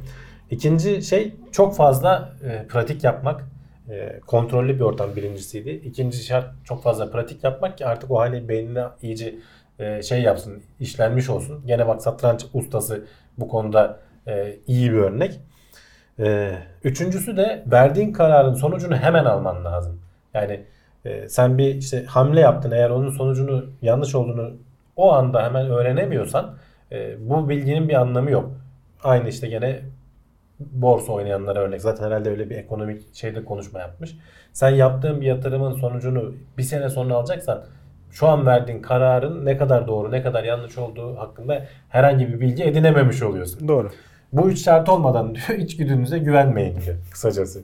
S3: İkinci şey çok fazla e, pratik yapmak. E, kontrollü bir ortam birincisiydi. İkinci şart çok fazla pratik yapmak ki artık o hani beynine iyice e, şey yapsın, işlenmiş olsun. Gene bak satranç ustası bu konuda e, iyi bir örnek. E, üçüncüsü de verdiğin kararın sonucunu hemen alman lazım. Yani e, sen bir işte hamle yaptın eğer onun sonucunu yanlış olduğunu o anda hemen öğrenemiyorsan e, bu bilginin bir anlamı yok. Aynı işte gene borsa oynayanlara örnek. Zaten herhalde öyle bir ekonomik şeyde konuşma yapmış. Sen yaptığın bir yatırımın sonucunu bir sene sonra alacaksan şu an verdiğin kararın ne kadar doğru ne kadar yanlış olduğu hakkında herhangi bir bilgi edinememiş oluyorsun.
S2: Doğru.
S3: Bu üç şart olmadan diyor içgüdünüze güvenmeyin diyor kısacası.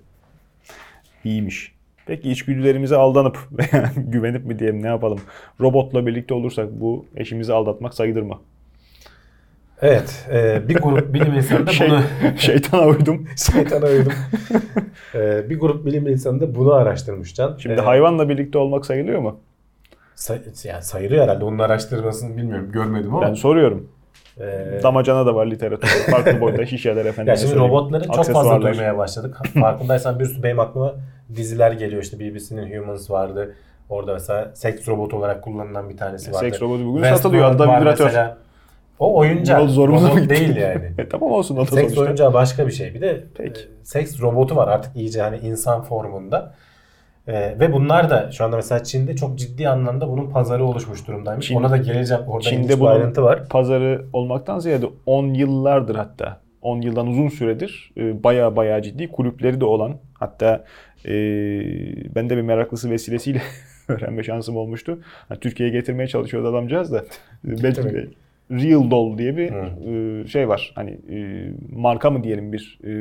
S2: İyiymiş. Peki içgüdülerimize aldanıp veya güvenip mi diyelim ne yapalım? Robotla birlikte olursak bu eşimizi aldatmak sayılır mı?
S3: Evet e, bir grup bilim insanı da
S2: Şey,
S3: bunu
S2: şeytana uydum.
S3: şeytana uydum. E, bir grup bilim insanı da bunu araştırmış Can.
S2: Şimdi
S3: E,
S2: hayvanla birlikte olmak sayılıyor mu?
S3: say- yani sayılıyor herhalde. Onun araştırmasını bilmiyorum. Görmedim ama.
S2: Ben soruyorum.
S3: e,
S2: Damacana da var literatürde. Farklı boyutta şişeler efendim.
S3: Ya şimdi robotları çok fazla duymaya başladık. Farkındaysan bir sürü benim aklıma diziler geliyor. İşte BBC'nin Humans vardı. Orada mesela seks robotu olarak kullanılan bir tanesi vardı.
S2: Seks robotu bugün
S3: Westworld
S2: satılıyor. Hatta vibratör.
S3: mesela. O oyuncak.
S2: Yol zorunda
S3: robot değil yani.
S2: E, tamam olsun o da
S3: Seks
S2: sonuçta.
S3: oyuncağı başka bir şey. Bir de
S2: Peki.
S3: e, seks robotu var artık iyice hani insan formunda. E, ve bunlar da şu anda mesela Çin'de çok ciddi anlamda bunun pazarı oluşmuş durumdaymış.
S2: Çin-
S3: Ona da geleceğim. Orada
S2: Çin'de bunun
S3: ayrıntı var.
S2: pazarı olmaktan ziyade 10 yıllardır hatta 10 yıldan uzun süredir e, baya baya ciddi kulüpleri de olan hatta e, ben de bir meraklısı vesilesiyle öğrenme şansım olmuştu. Yani Türkiye'ye getirmeye çalışıyordu adamcağız da. Belki Real Doll diye bir
S3: Hı.
S2: e, şey var. Hani e, marka mı diyelim bir e,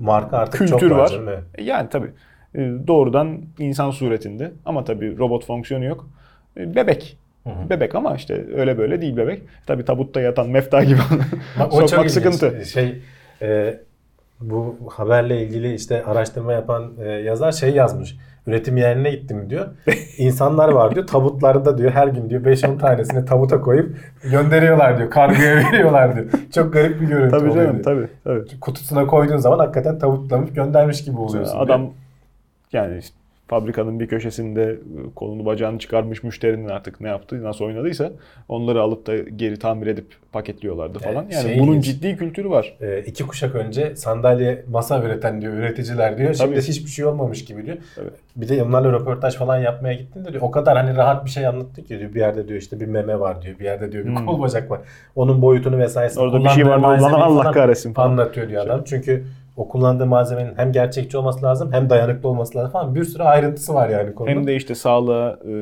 S3: Marka artık
S2: kültür
S3: çok var.
S2: var. Yani tabii e, doğrudan insan suretinde ama tabii robot fonksiyonu yok. E, Bebek.
S3: Hı hı.
S2: Bebek ama işte öyle böyle değil bebek. Tabii tabutta yatan mefta gibi
S3: Bak, o çok
S2: sokmak
S3: ilginç.
S2: sıkıntı.
S3: Şey e, bu haberle ilgili işte araştırma yapan e, yazar şey yazmış. Üretim yerine gittim diyor. İnsanlar var diyor. Tabutlarda diyor her gün diyor 5-10 tanesini tabuta koyup gönderiyorlar diyor. Kargoya veriyorlar diyor. Çok garip bir görüntü
S2: Tabii
S3: oluyor
S2: canım
S3: diyor.
S2: tabii. tabii.
S3: Kutusuna koyduğun zaman hakikaten tabutlamış göndermiş gibi oluyorsun. diyor.
S2: Adam yani işte fabrikanın bir köşesinde e, kolunu bacağını çıkarmış müşterinin artık ne yaptı, nasıl oynadıysa onları alıp da geri tamir edip paketliyorlardı falan.
S3: Evet,
S2: Yani
S3: şey
S2: bunun ciddi kültürü var.
S3: E, iki kuşak önce sandalye masa üreten diyor üreticiler diyor. Şimdi
S2: Tabii.
S3: hiçbir şey olmamış gibi diyor.
S2: Tabii.
S3: Bir de onlarla röportaj falan yapmaya gittin de diyor. O kadar hani rahat bir şey anlattı ki diyor. Bir yerde diyor işte bir meme var diyor. Bir yerde diyor bir
S2: Hmm.
S3: kol bacak var. Onun boyutunu vesairesini
S2: Orada bir şey var mı? Allah,
S3: falan
S2: kahretsin falan.
S3: anlatıyor diyor adam. Çünkü o kullandığı malzemenin hem gerçekçi olması lazım hem dayanıklı olması lazım falan. Bir sürü ayrıntısı var yani konuda.
S2: Hem de işte sağlığa e,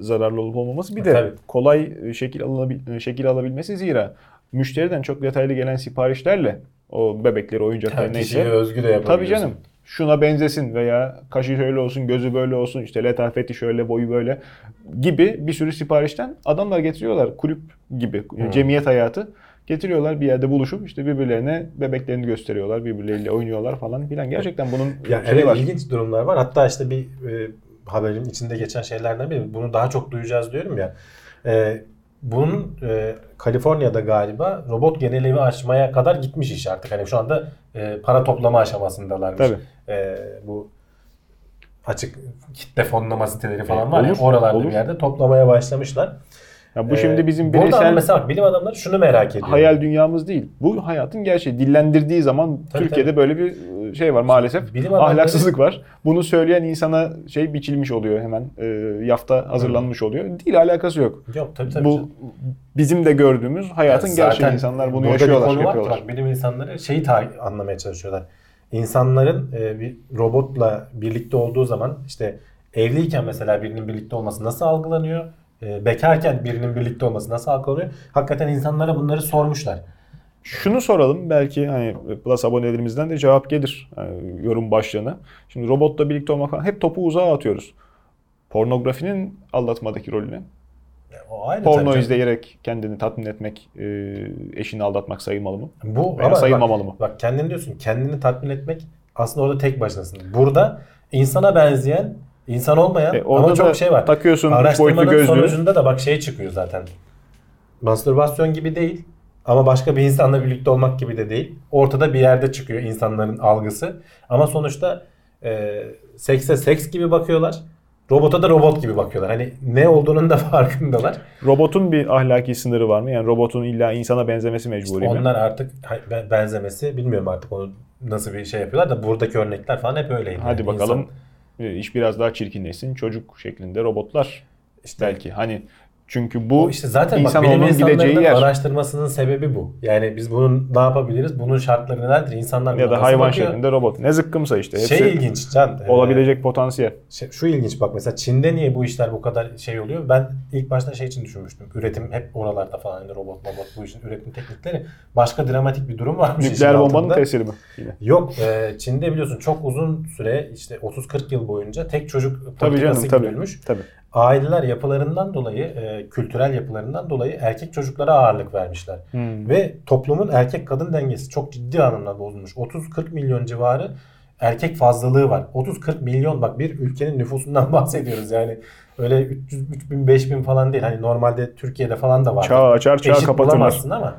S2: zararlı olup olmaması bir de
S3: Tabii.
S2: kolay e, şekil alınabil e, şekil alabilmesi zira müşteriden çok detaylı gelen siparişlerle o bebekleri, oyuncakları
S3: Yani
S2: neyse
S3: özgü de.
S2: Tabii canım. Şuna benzesin veya kaşı şöyle olsun, gözü böyle olsun, işte letafeti şöyle, boyu böyle gibi bir sürü siparişten adamlar getiriyorlar. Kulüp gibi,
S3: Hmm.
S2: cemiyet hayatı. Getiriyorlar bir yerde buluşup işte birbirlerine bebeklerini gösteriyorlar, birbirleriyle oynuyorlar falan filan. Gerçekten bunun
S3: Ya
S2: şeyi
S3: evet
S2: var.
S3: ilginç durumlar var. Hatta işte bir e, haberin içinde geçen şeylerden biri. Bunu daha çok duyacağız diyorum ya. E, bunun e, Kaliforniya'da galiba robot genel evi açmaya kadar gitmiş iş artık. Hani şu anda e, para toplama aşamasındalarmış.
S2: Tabii.
S3: E, bu açık kitle fonlama siteleri falan
S2: E,
S3: var ya oralarda
S2: olur.
S3: bir yerde toplamaya başlamışlar.
S2: Ya bu
S3: E,
S2: şimdi bizim bireysel
S3: mesela bilim adamları şunu merak ediyor.
S2: hayal dünyamız değil. Bu hayatın gerçeği. Dillendirdiği zaman
S3: Tabii,
S2: Türkiye'de
S3: tabii.
S2: böyle bir e, şey var maalesef.
S3: Bilim adamları-
S2: Ahlaksızlık var. Bunu söyleyen insana şey biçilmiş oluyor hemen. E, yafta hazırlanmış oluyor. Değil alakası yok.
S3: Yok tabii tabii.
S2: Bu bizim de gördüğümüz hayatın
S3: Ya
S2: gerçeği. insanlar bunu yaşıyorlar,
S3: bir konu var
S2: yapıyorlar.
S3: Bak, bilim insanları şeyi anlamaya çalışıyorlar. İnsanların e, bir robotla birlikte olduğu zaman işte evliyken mesela birinin birlikte olması nasıl algılanıyor? E, bekarken birinin birlikte olması nasıl algılanıyor? Hakikaten insanlara bunları sormuşlar.
S2: Şunu soralım belki hani Plus abonelerimizden de cevap gelir yani yorum başlığına. Şimdi robotla birlikte olmak falan hep topu uzağa atıyoruz. Pornografinin aldatmadaki rolüne.
S3: O aynı
S2: Porno
S3: tabii.
S2: izleyerek kendini tatmin etmek, e, eşini aldatmak sayılmalı mı?
S3: Bu
S2: Veya
S3: ama
S2: sayılmamalı
S3: bak,
S2: mı?
S3: Bak kendin diyorsun kendini tatmin etmek aslında orada tek başınasın. Burada insana benzeyen, insan olmayan
S2: E, orada
S3: ama çok şey var.
S2: takıyorsun boyutlu
S3: Araştırmanın
S2: gözlüğü.
S3: sonucunda da bak şey çıkıyor zaten. Mastürbasyon gibi değil. Ama başka bir insanla birlikte olmak gibi de değil. Ortada bir yerde çıkıyor insanların algısı. Ama sonuçta e, sekse seks gibi bakıyorlar. Robota da robot gibi bakıyorlar. Hani ne olduğunun da farkındalar.
S2: Robotun bir ahlaki sınırı var mı? Yani robotun illa insana benzemesi mecburi mi?
S3: Onlar artık benzemesi bilmiyorum artık onu nasıl bir şey yapıyorlar da buradaki örnekler falan hep öyleydi.
S2: Hadi
S3: Yani
S2: bakalım
S3: insan-
S2: iş biraz daha çirkinleşsin. Çocuk şeklinde robotlar
S3: işte
S2: belki. Hani çünkü bu
S3: işte zaten
S2: insan
S3: bak
S2: gideceği yer.
S3: araştırmasının sebebi bu. Yani biz bunun ne yapabiliriz? Bunun şartları nelerdir? İnsanlar
S2: ya da hayvan
S3: bakıyor?
S2: şeklinde robot. Ne zıkkımsa işte. Hepsi
S3: Şey ilginç Can. e,
S2: olabilecek potansiyel.
S3: şey- şu ilginç bak mesela Çin'de niye bu işler bu kadar şey oluyor? Ben ilk başta şey için düşünmüştüm. Üretim hep oralarda falan hani robot robot bu işin üretim teknikleri. Başka dramatik bir durum varmış. işin
S2: Nükleer bombanın
S3: altında.
S2: tesiri mi? Yine.
S3: Yok e, Çin'de biliyorsun çok uzun süre işte 30-40 yıl boyunca tek çocuk
S2: Tabii
S3: politikası
S2: canım tabii.
S3: güdülmüş.
S2: tabii.
S3: Aileler yapılarından dolayı, e, kültürel yapılarından dolayı erkek çocuklara ağırlık vermişler.
S2: Hmm.
S3: Ve toplumun erkek kadın dengesi çok ciddi anlamda bozulmuş. 30-40 milyon civarı erkek fazlalığı var. 30-40 milyon bak bir ülkenin nüfusundan bahsediyoruz yani. Öyle 300 3000 5000 falan değil. Hani normalde Türkiye'de falan da var.
S2: Çağ açar çağ kapatırlar.
S3: bulamazsın ama.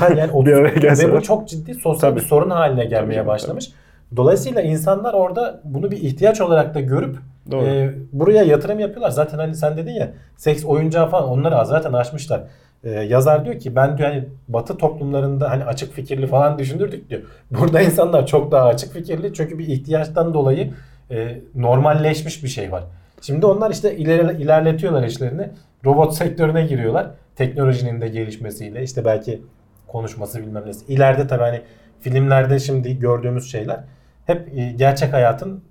S3: Ha yani 30
S2: Bir araya
S3: ve bu çok ciddi sosyal
S2: Tabii.
S3: bir sorun haline gelmeye
S2: canım,
S3: başlamış. Dolayısıyla insanlar orada bunu bir ihtiyaç olarak da görüp
S2: Doğru.
S3: e, buraya yatırım yapıyorlar. Zaten hani sen dedin ya seks oyuncağı falan onları zaten aşmışlar. E, yazar diyor ki ben diyor hani batı toplumlarında hani açık fikirli falan düşünürdük diyor. Burada insanlar çok daha açık fikirli çünkü bir ihtiyaçtan dolayı e, normalleşmiş bir şey var. Şimdi onlar işte ileri, ilerletiyorlar işlerini. Robot sektörüne giriyorlar. Teknolojinin de gelişmesiyle işte belki konuşması bilmem nesi. İleride tabii hani filmlerde şimdi gördüğümüz şeyler hep e, gerçek hayatın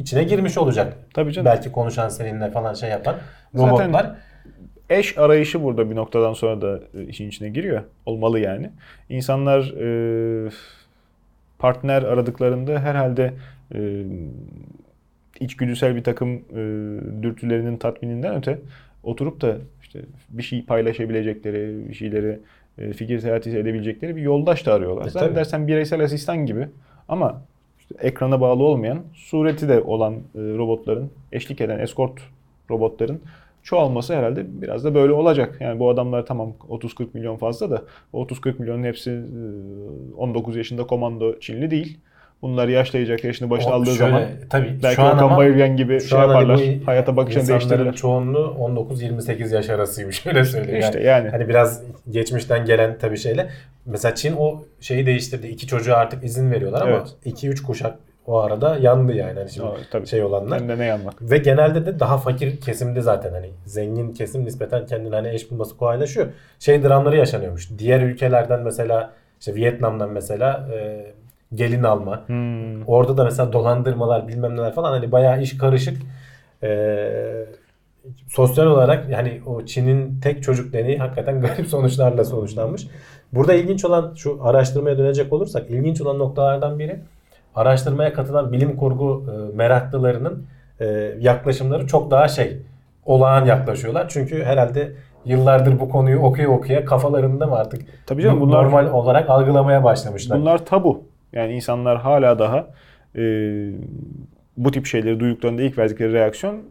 S3: içine girmiş olacak.
S2: Tabii canım.
S3: Belki konuşan seninle falan şey yapan
S2: Zaten-
S3: robotlar.
S2: eş arayışı burada bir noktadan sonra da e, işin içine giriyor. Olmalı yani. İnsanlar e, partner aradıklarında herhalde e, içgüdüsel bir takım e, dürtülerinin tatmininden öte oturup da işte bir şey paylaşabilecekleri, bir şeyleri e, fikir seyahati edebilecekleri bir yoldaş da arıyorlar.
S3: E,
S2: Zaten dersen bireysel asistan gibi ama işte ekrana bağlı olmayan, sureti de olan e, robotların, eşlik eden eskort robotların çoğalması herhalde biraz da böyle olacak. Yani bu adamlar tamam 30-40 milyon fazla da o 30-40 milyonun hepsi e, 19 yaşında komando Çinli değil. Bunlar yaşlayacak, yaşını başına
S3: O
S2: aldığı
S3: şöyle,
S2: zaman
S3: tabii
S2: belki
S3: şu an
S2: Okan Bayülgen gibi
S3: şu
S2: şey
S3: an hani
S2: yaparlar.
S3: bu
S2: hayata bakışını değiştirirler.
S3: çoğunluğu 19-28 yaş arasıymış öyle söyleyeyim.
S2: İşte
S3: yani.
S2: yani.
S3: Hani biraz geçmişten gelen tabii şeyle. Mesela Çin o şeyi değiştirdi. İki çocuğa artık izin veriyorlar ama
S2: Evet.
S3: 2-3 kuşak o arada yandı yani. Hani şimdi
S2: Aa, tabii.
S3: şey olanlar.
S2: Hem de ne yanmak.
S3: Ve genelde de daha fakir kesimde zaten hani zengin kesim nispeten kendine hani eş bulması kolaylaşıyor. Şey dramları yaşanıyormuş. Diğer ülkelerden mesela işte Vietnam'dan mesela e, gelin alma.
S2: Hmm.
S3: Orada da mesela dolandırmalar bilmem neler falan hani bayağı iş karışık. Ee, sosyal olarak yani o Çin'in tek çocuk deneyi hakikaten garip sonuçlarla sonuçlanmış. Burada ilginç olan şu araştırmaya dönecek olursak ilginç olan noktalardan biri araştırmaya katılan bilim kurgu e, meraklılarının e, yaklaşımları çok daha şey olağan yaklaşıyorlar. Çünkü herhalde yıllardır bu konuyu okuya okuya kafalarında mı artık
S2: Tabii canım bunlar
S3: normal olarak algılamaya başlamışlar.
S2: Bunlar tabu. Yani insanlar hala daha e, bu tip şeyleri duyduklarında ilk verdikleri reaksiyon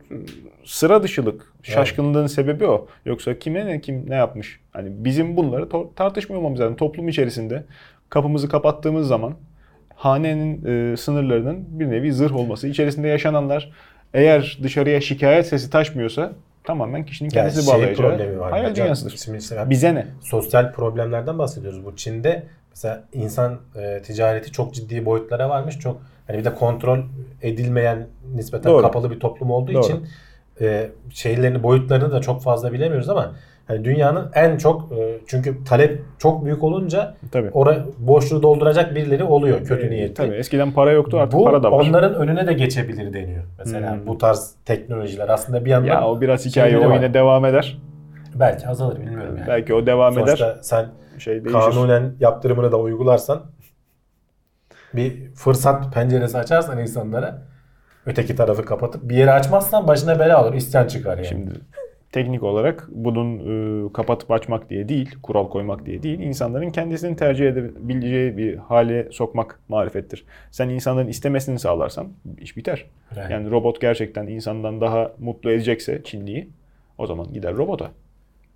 S2: sıra dışılık. Şaşkınlığın sebebi o. Yoksa kime ne kim ne yapmış? Hani bizim bunları tartışmıyor olmamız lazım. Toplum içerisinde kapımızı kapattığımız zaman hanenin e, sınırlarının bir nevi zırh olması. içerisinde yaşananlar eğer dışarıya şikayet sesi taşmıyorsa tamamen kişinin
S3: Yani
S2: kendisi
S3: şey
S2: bağlayacağı
S3: problemi var.
S2: hayal dünyasıdır.
S3: Şimdi
S2: Bize ne?
S3: sosyal problemlerden bahsediyoruz. Bu Çin'de mesela insan e, ticareti çok ciddi boyutlara varmış. Çok hani bir de kontrol edilmeyen nispeten
S2: Doğru.
S3: kapalı bir toplum olduğu
S2: Doğru.
S3: için e, şeylerini boyutlarını da çok fazla bilemiyoruz ama hani dünyanın en çok e, çünkü talep çok büyük olunca
S2: Tabii.
S3: oraya boşluğu dolduracak birileri oluyor kötü
S2: Ee,
S3: niyetli.
S2: Tabii eskiden para yoktu artık
S3: Bu
S2: para da var.
S3: onların önüne de geçebilir deniyor. Mesela
S2: Hmm.
S3: bu tarz teknolojiler aslında bir yandan
S2: Ya o biraz hikaye o
S3: var.
S2: yine devam eder.
S3: belki azalır bilmiyorum yani.
S2: Belki o devam
S3: Sonuçta
S2: eder.
S3: sen
S2: Şey değişir.
S3: kanunen yaptırımını da uygularsan bir fırsat penceresi açarsan insanlara öteki tarafı kapatıp bir yeri açmazsan başına bela olur. isyan çıkar yani.
S2: Şimdi teknik olarak bunun e, kapatıp açmak diye değil, kural koymak diye değil, insanların kendisini tercih edebileceği bir hale sokmak marifettir. Sen insanların istemesini sağlarsan iş biter.
S3: Yani.
S2: Yani robot gerçekten insandan daha mutlu edecekse Çinliyi o zaman gider robota.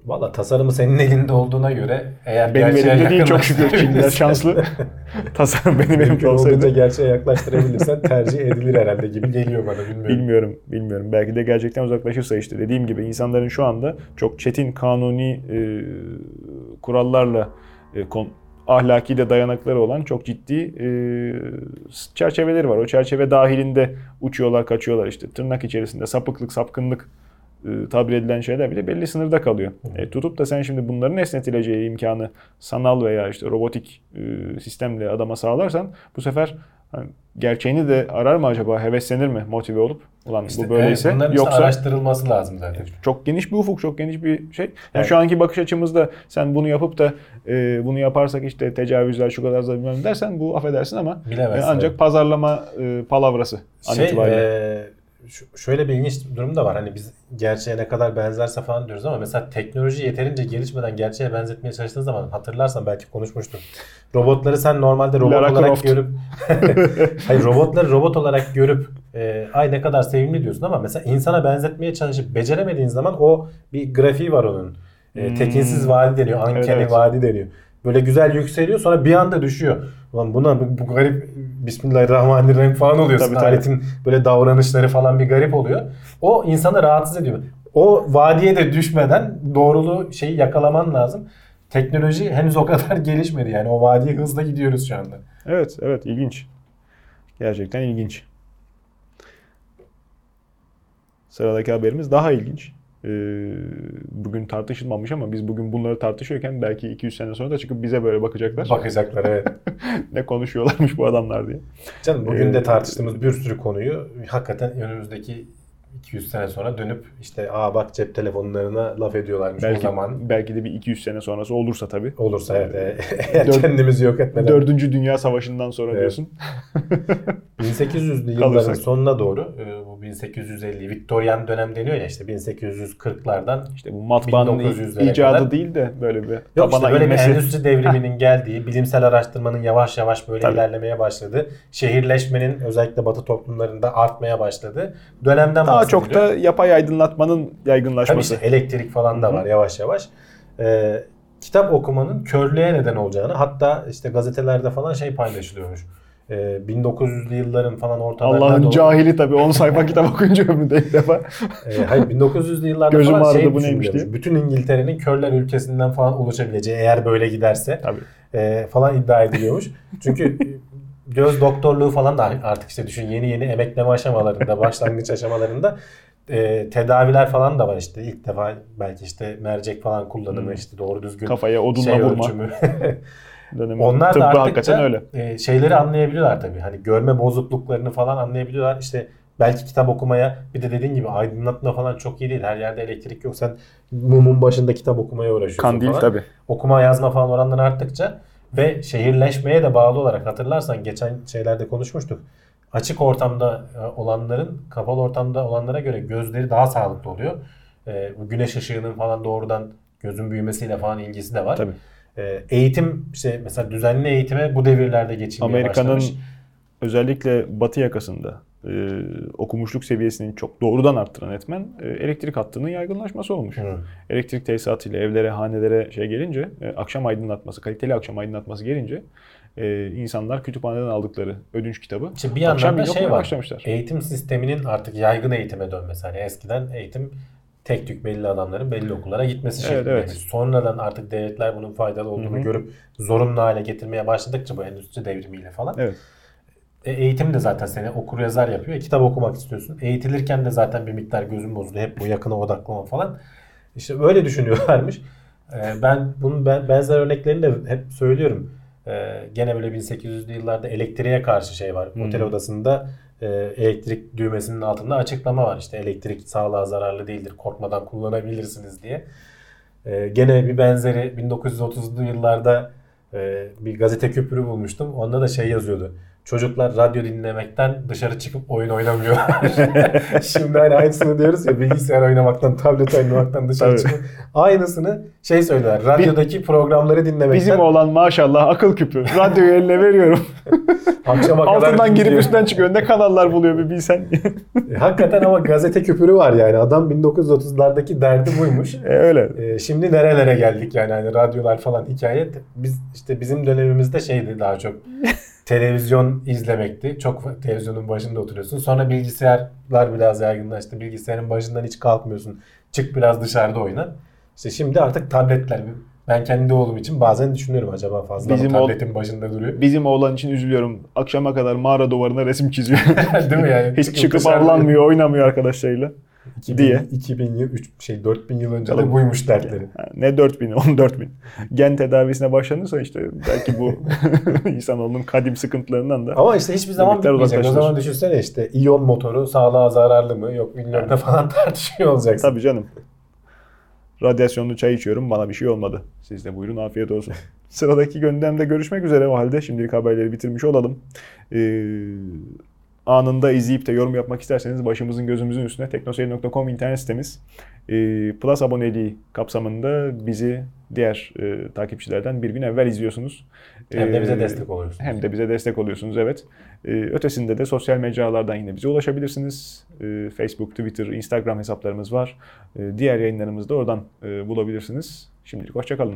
S3: Valla tasarımı senin elinde olduğuna göre eğer
S2: Benim
S3: gerçeğe
S2: elimde değil çok şükür. Çinliler şanslı. Tasarım benim elimde olsaydı.
S3: gerçeğe yaklaştırabilirsen tercih edilir herhalde gibi geliyor bana bilmiyorum.
S2: Bilmiyorum, bilmiyorum. Belki de gerçekten uzaklaşırsa işte dediğim gibi insanların şu anda çok çetin kanuni e, kurallarla e, kon- ahlaki de dayanakları olan çok ciddi e, çerçeveleri var. O çerçeve dahilinde uçuyorlar, kaçıyorlar işte. Tırnak içerisinde sapıklık, sapkınlık tabir edilen şeyler bile belli sınırda kalıyor. E, tutup da sen şimdi bunların esnetileceği imkanı sanal veya işte robotik e, sistemle adama sağlarsan bu sefer hani gerçeğini de arar mı acaba? Heveslenir mi? Motive olup ulan
S3: İşte
S2: bu böyleyse
S3: evet, bunların
S2: yoksa
S3: araştırılması lazım zaten.
S2: çok geniş bir ufuk, çok geniş bir şey. Yani
S3: Evet.
S2: şu anki bakış açımızda sen bunu yapıp da e, bunu yaparsak işte tecavüzler şu kadar zarar bilmem dersen bu affedersin ama
S3: Bilemezsin,
S2: e, ancak
S3: evet.
S2: pazarlama e, palavrası an
S3: Şey,
S2: itibariyle.
S3: e, şu- şöyle bir ilginç durum da var. Hani biz gerçeğe ne kadar benzerse falan diyoruz ama mesela teknoloji yeterince gelişmeden gerçeğe benzetmeye çalıştığın zaman hatırlarsan belki konuşmuştuk. Robotları sen normalde robot
S2: Lara
S3: olarak
S2: Croft.
S3: görüp Hayır robotları robot olarak görüp e, ay ne kadar sevimli diyorsun ama mesela insana benzetmeye çalışıp beceremediğin zaman o bir grafiği var onun. E,
S2: Hmm.
S3: tekinsiz vadi deniyor.
S2: Evet, evet.
S3: vadi deniyor. Böyle güzel yükseliyor sonra bir anda düşüyor. Ulan buna bu, bu garip Bismillahirrahmanirrahim falan.
S2: Tabii, tabii.
S3: Aletin böyle davranışları falan bir garip oluyor. O insanı rahatsız ediyor. O vadiye de düşmeden doğruluğu şeyi yakalaman lazım. Teknoloji henüz o kadar gelişmedi yani. O vadiye hızla gidiyoruz şu anda.
S2: Evet, evet ilginç. Gerçekten ilginç. Sıradaki haberimiz daha ilginç. Ee, bugün tartışılmamış ama biz bugün bunları tartışıyorken belki 200 sene sonra da çıkıp bize böyle bakacaklar.
S3: Bakacaklar evet.
S2: ne konuşuyorlarmış bu adamlar diye.
S3: Canım bugün de
S2: Ee,
S3: tartıştığımız bir sürü konuyu hakikaten önümüzdeki 200 sene sonra dönüp işte aa bak cep telefonlarına laf ediyorlarmış o
S2: Belki
S3: zaman.
S2: belki de bir 200 sene sonrası olursa tabii.
S3: Olursa evet. e, eğer kendimizi yok etmeden.
S2: Dördüncü Dünya Savaşı'ndan sonra
S3: Evet.
S2: diyorsun.
S3: 1800'lü yılların
S2: Kalırsak.
S3: sonuna doğru e, bu 1850 Viktoryan dönem deniyor ya işte 1840'lardan
S2: İşte bu matbaanın
S3: 1900'lere
S2: icadı
S3: kadar.
S2: değil de böyle bir
S3: Yok işte böyle
S2: inmesi.
S3: bir endüstri devriminin geldiği, bilimsel araştırmanın yavaş yavaş böyle
S2: Tabii.
S3: ilerlemeye başladı. Şehirleşmenin özellikle batı toplumlarında artmaya başladı. Dönemden
S2: Daha çok da yapay aydınlatmanın
S3: Tabii
S2: yaygınlaşması.
S3: işte elektrik falan da
S2: Hı hı.
S3: var yavaş yavaş. Ee, kitap okumanın körlüğe neden olacağını hatta işte gazetelerde falan şey paylaşılıyormuş. Ee, 1900'lü yılların falan ortalarına
S2: Allah'ın cahili tabii 10 sayfa kitap okuyunca ömrümde ilk defa.
S3: Ee, hayır 1900'lü yıllarda
S2: Gözüm
S3: falan şey
S2: bu neymiş diye.
S3: Bütün İngiltere'nin körler ülkesinden falan oluşabileceği eğer böyle giderse
S2: Tabii.
S3: e, falan iddia ediliyormuş. Çünkü göz doktorluğu falan da artık işte düşün yeni yeni emekleme aşamalarında, başlangıç aşamalarında e, tedaviler falan da var işte. İlk defa belki işte mercek falan kullanımı
S2: Hmm.
S3: işte doğru düzgün
S2: Kafaya odunla
S3: şey
S2: vurma
S3: ölçümü.
S2: dönemi.
S3: Onlar da
S2: hakikaten
S3: arttıkça
S2: öyle.
S3: e, şeyleri anlayabiliyorlar tabii. Hani görme bozukluklarını falan anlayabiliyorlar. İşte belki kitap okumaya bir de dediğin gibi aydınlatma falan çok iyi değil. Her yerde elektrik yok. Sen mumun başında kitap okumaya uğraşıyorsun
S2: Kandil
S3: falan.
S2: tabii.
S3: Okuma yazma falan oranları arttıkça ve şehirleşmeye de bağlı olarak hatırlarsan geçen şeylerde konuşmuştuk. Açık ortamda e, olanların kapalı ortamda olanlara göre gözleri daha sağlıklı oluyor. E, güneş ışığının falan doğrudan gözün büyümesiyle falan ilgisi de var.
S2: Tabii.
S3: E, eğitim işte mesela düzenli eğitime bu devirlerde geçilmeye
S2: Amerika'nın
S3: başlamış.
S2: özellikle batı yakasında e, okumuşluk seviyesini çok doğrudan arttıran etmen e, elektrik hattının yaygınlaşması olmuş.
S3: Hı.
S2: Elektrik tesisatıyla evlere, hanelere şey gelince, e, akşam aydınlatması, kaliteli akşam aydınlatması gelince e, insanlar kütüphaneden aldıkları ödünç kitabı
S3: İşte bir
S2: akşam
S3: da
S2: bir
S3: şey var.
S2: başlamışlar.
S3: Eğitim sisteminin artık yaygın eğitime dönmesi. Hani eskiden eğitim tek tük belli adamların belli okullara gitmesi
S2: Evet,
S3: şeklinde.
S2: evet.
S3: Sonradan artık devletler bunun faydalı olduğunu
S2: Hı hı.
S3: görüp zorunlu hale getirmeye başladıkça bu endüstri devrimiyle falan.
S2: Evet.
S3: E, eğitim de zaten seni okur yazar yapıyor. E, kitap okumak istiyorsun. Eğitilirken de zaten bir miktar gözün bozuluyor. Hep bu yakına odaklama falan. İşte böyle düşünüyorlarmış. E, ben bunun ben, benzer örneklerini de hep söylüyorum. E, gene böyle 1800'lü yıllarda elektriğe karşı şey var.
S2: Hı.
S3: Otel odasında e, elektrik düğmesinin altında açıklama var. İşte elektrik sağlığa zararlı değildir. Korkmadan kullanabilirsiniz diye. E, gene bir benzeri 1930'lu yıllarda e, bir gazete küpürü bulmuştum. Onda da şey yazıyordu. Çocuklar radyo dinlemekten dışarı çıkıp oyun oynamıyorlar. Şimdi hani aynısını diyoruz ya bilgisayar oynamaktan, tablet oynamaktan dışarı çıkıp aynısını şey söylüyorlar. Radyodaki programları dinlemekten
S2: Bizim oğlan maşallah akıl küpü. Radyoyu eline veriyorum.
S3: akşama kadar
S2: Altından girip üstten çıkıyor. Ne kanallar buluyor bir bilsen.
S3: E, Hakikaten ama gazete küpürü var yani. Adam 1930'lardaki derdi buymuş.
S2: e, öyle.
S3: E, şimdi nerelere geldik yani hani radyolar falan hikaye. Biz işte bizim dönemimizde şeydi daha çok televizyon izlemekti. Çok televizyonun başında oturuyorsun. Sonra bilgisayarlar biraz yaygınlaştı. Bilgisayarın başından hiç kalkmıyorsun. Çık biraz dışarıda oyna. İşte şimdi artık tabletler. Ben kendi oğlum için bazen düşünüyorum acaba fazla
S2: Bizim
S3: tabletin başında duruyor.
S2: Bizim oğlan için üzülüyorum. Akşama kadar mağara duvarına resim çiziyor.
S3: Değil mi yani?
S2: Hiç çıkıp
S3: dışarıda-
S2: avlanmıyor, oynamıyor arkadaşlarıyla.
S3: 2000,
S2: diye.
S3: 2000 yıl 3 şey 4000 yıl önce de buymuş dertleri.
S2: Ha, Ne 4000, 14000. Gen tedavisine başlanırsa işte belki bu insanoğlunun kadim sıkıntılarından da
S3: Ama işte hiçbir zaman bitmeyecek. O zaman düşünsene işte iyon motoru sağlığa zararlı mı yok bilmem ne falan tartışıyor olacaksın.
S2: Tabii canım. Radyasyonlu çay içiyorum bana bir şey olmadı. Siz de buyurun afiyet olsun. Sıradaki gündemde görüşmek üzere o halde. Şimdilik haberleri bitirmiş olalım. Ee, anında izleyip de yorum yapmak isterseniz başımızın gözümüzün üstüne teknoseyir.com internet sitemiz. Ee, Plus aboneliği kapsamında bizi diğer e, takipçilerden bir gün evvel izliyorsunuz.
S3: Hem de bize
S2: Ee,
S3: destek oluyorsunuz.
S2: Hem de bize destek oluyorsunuz evet. Ee, ötesinde de sosyal mecralardan yine bize ulaşabilirsiniz. Ee, Facebook, Twitter, Instagram hesaplarımız var. Ee, diğer yayınlarımızı da oradan e, bulabilirsiniz. Şimdilik hoşçakalın.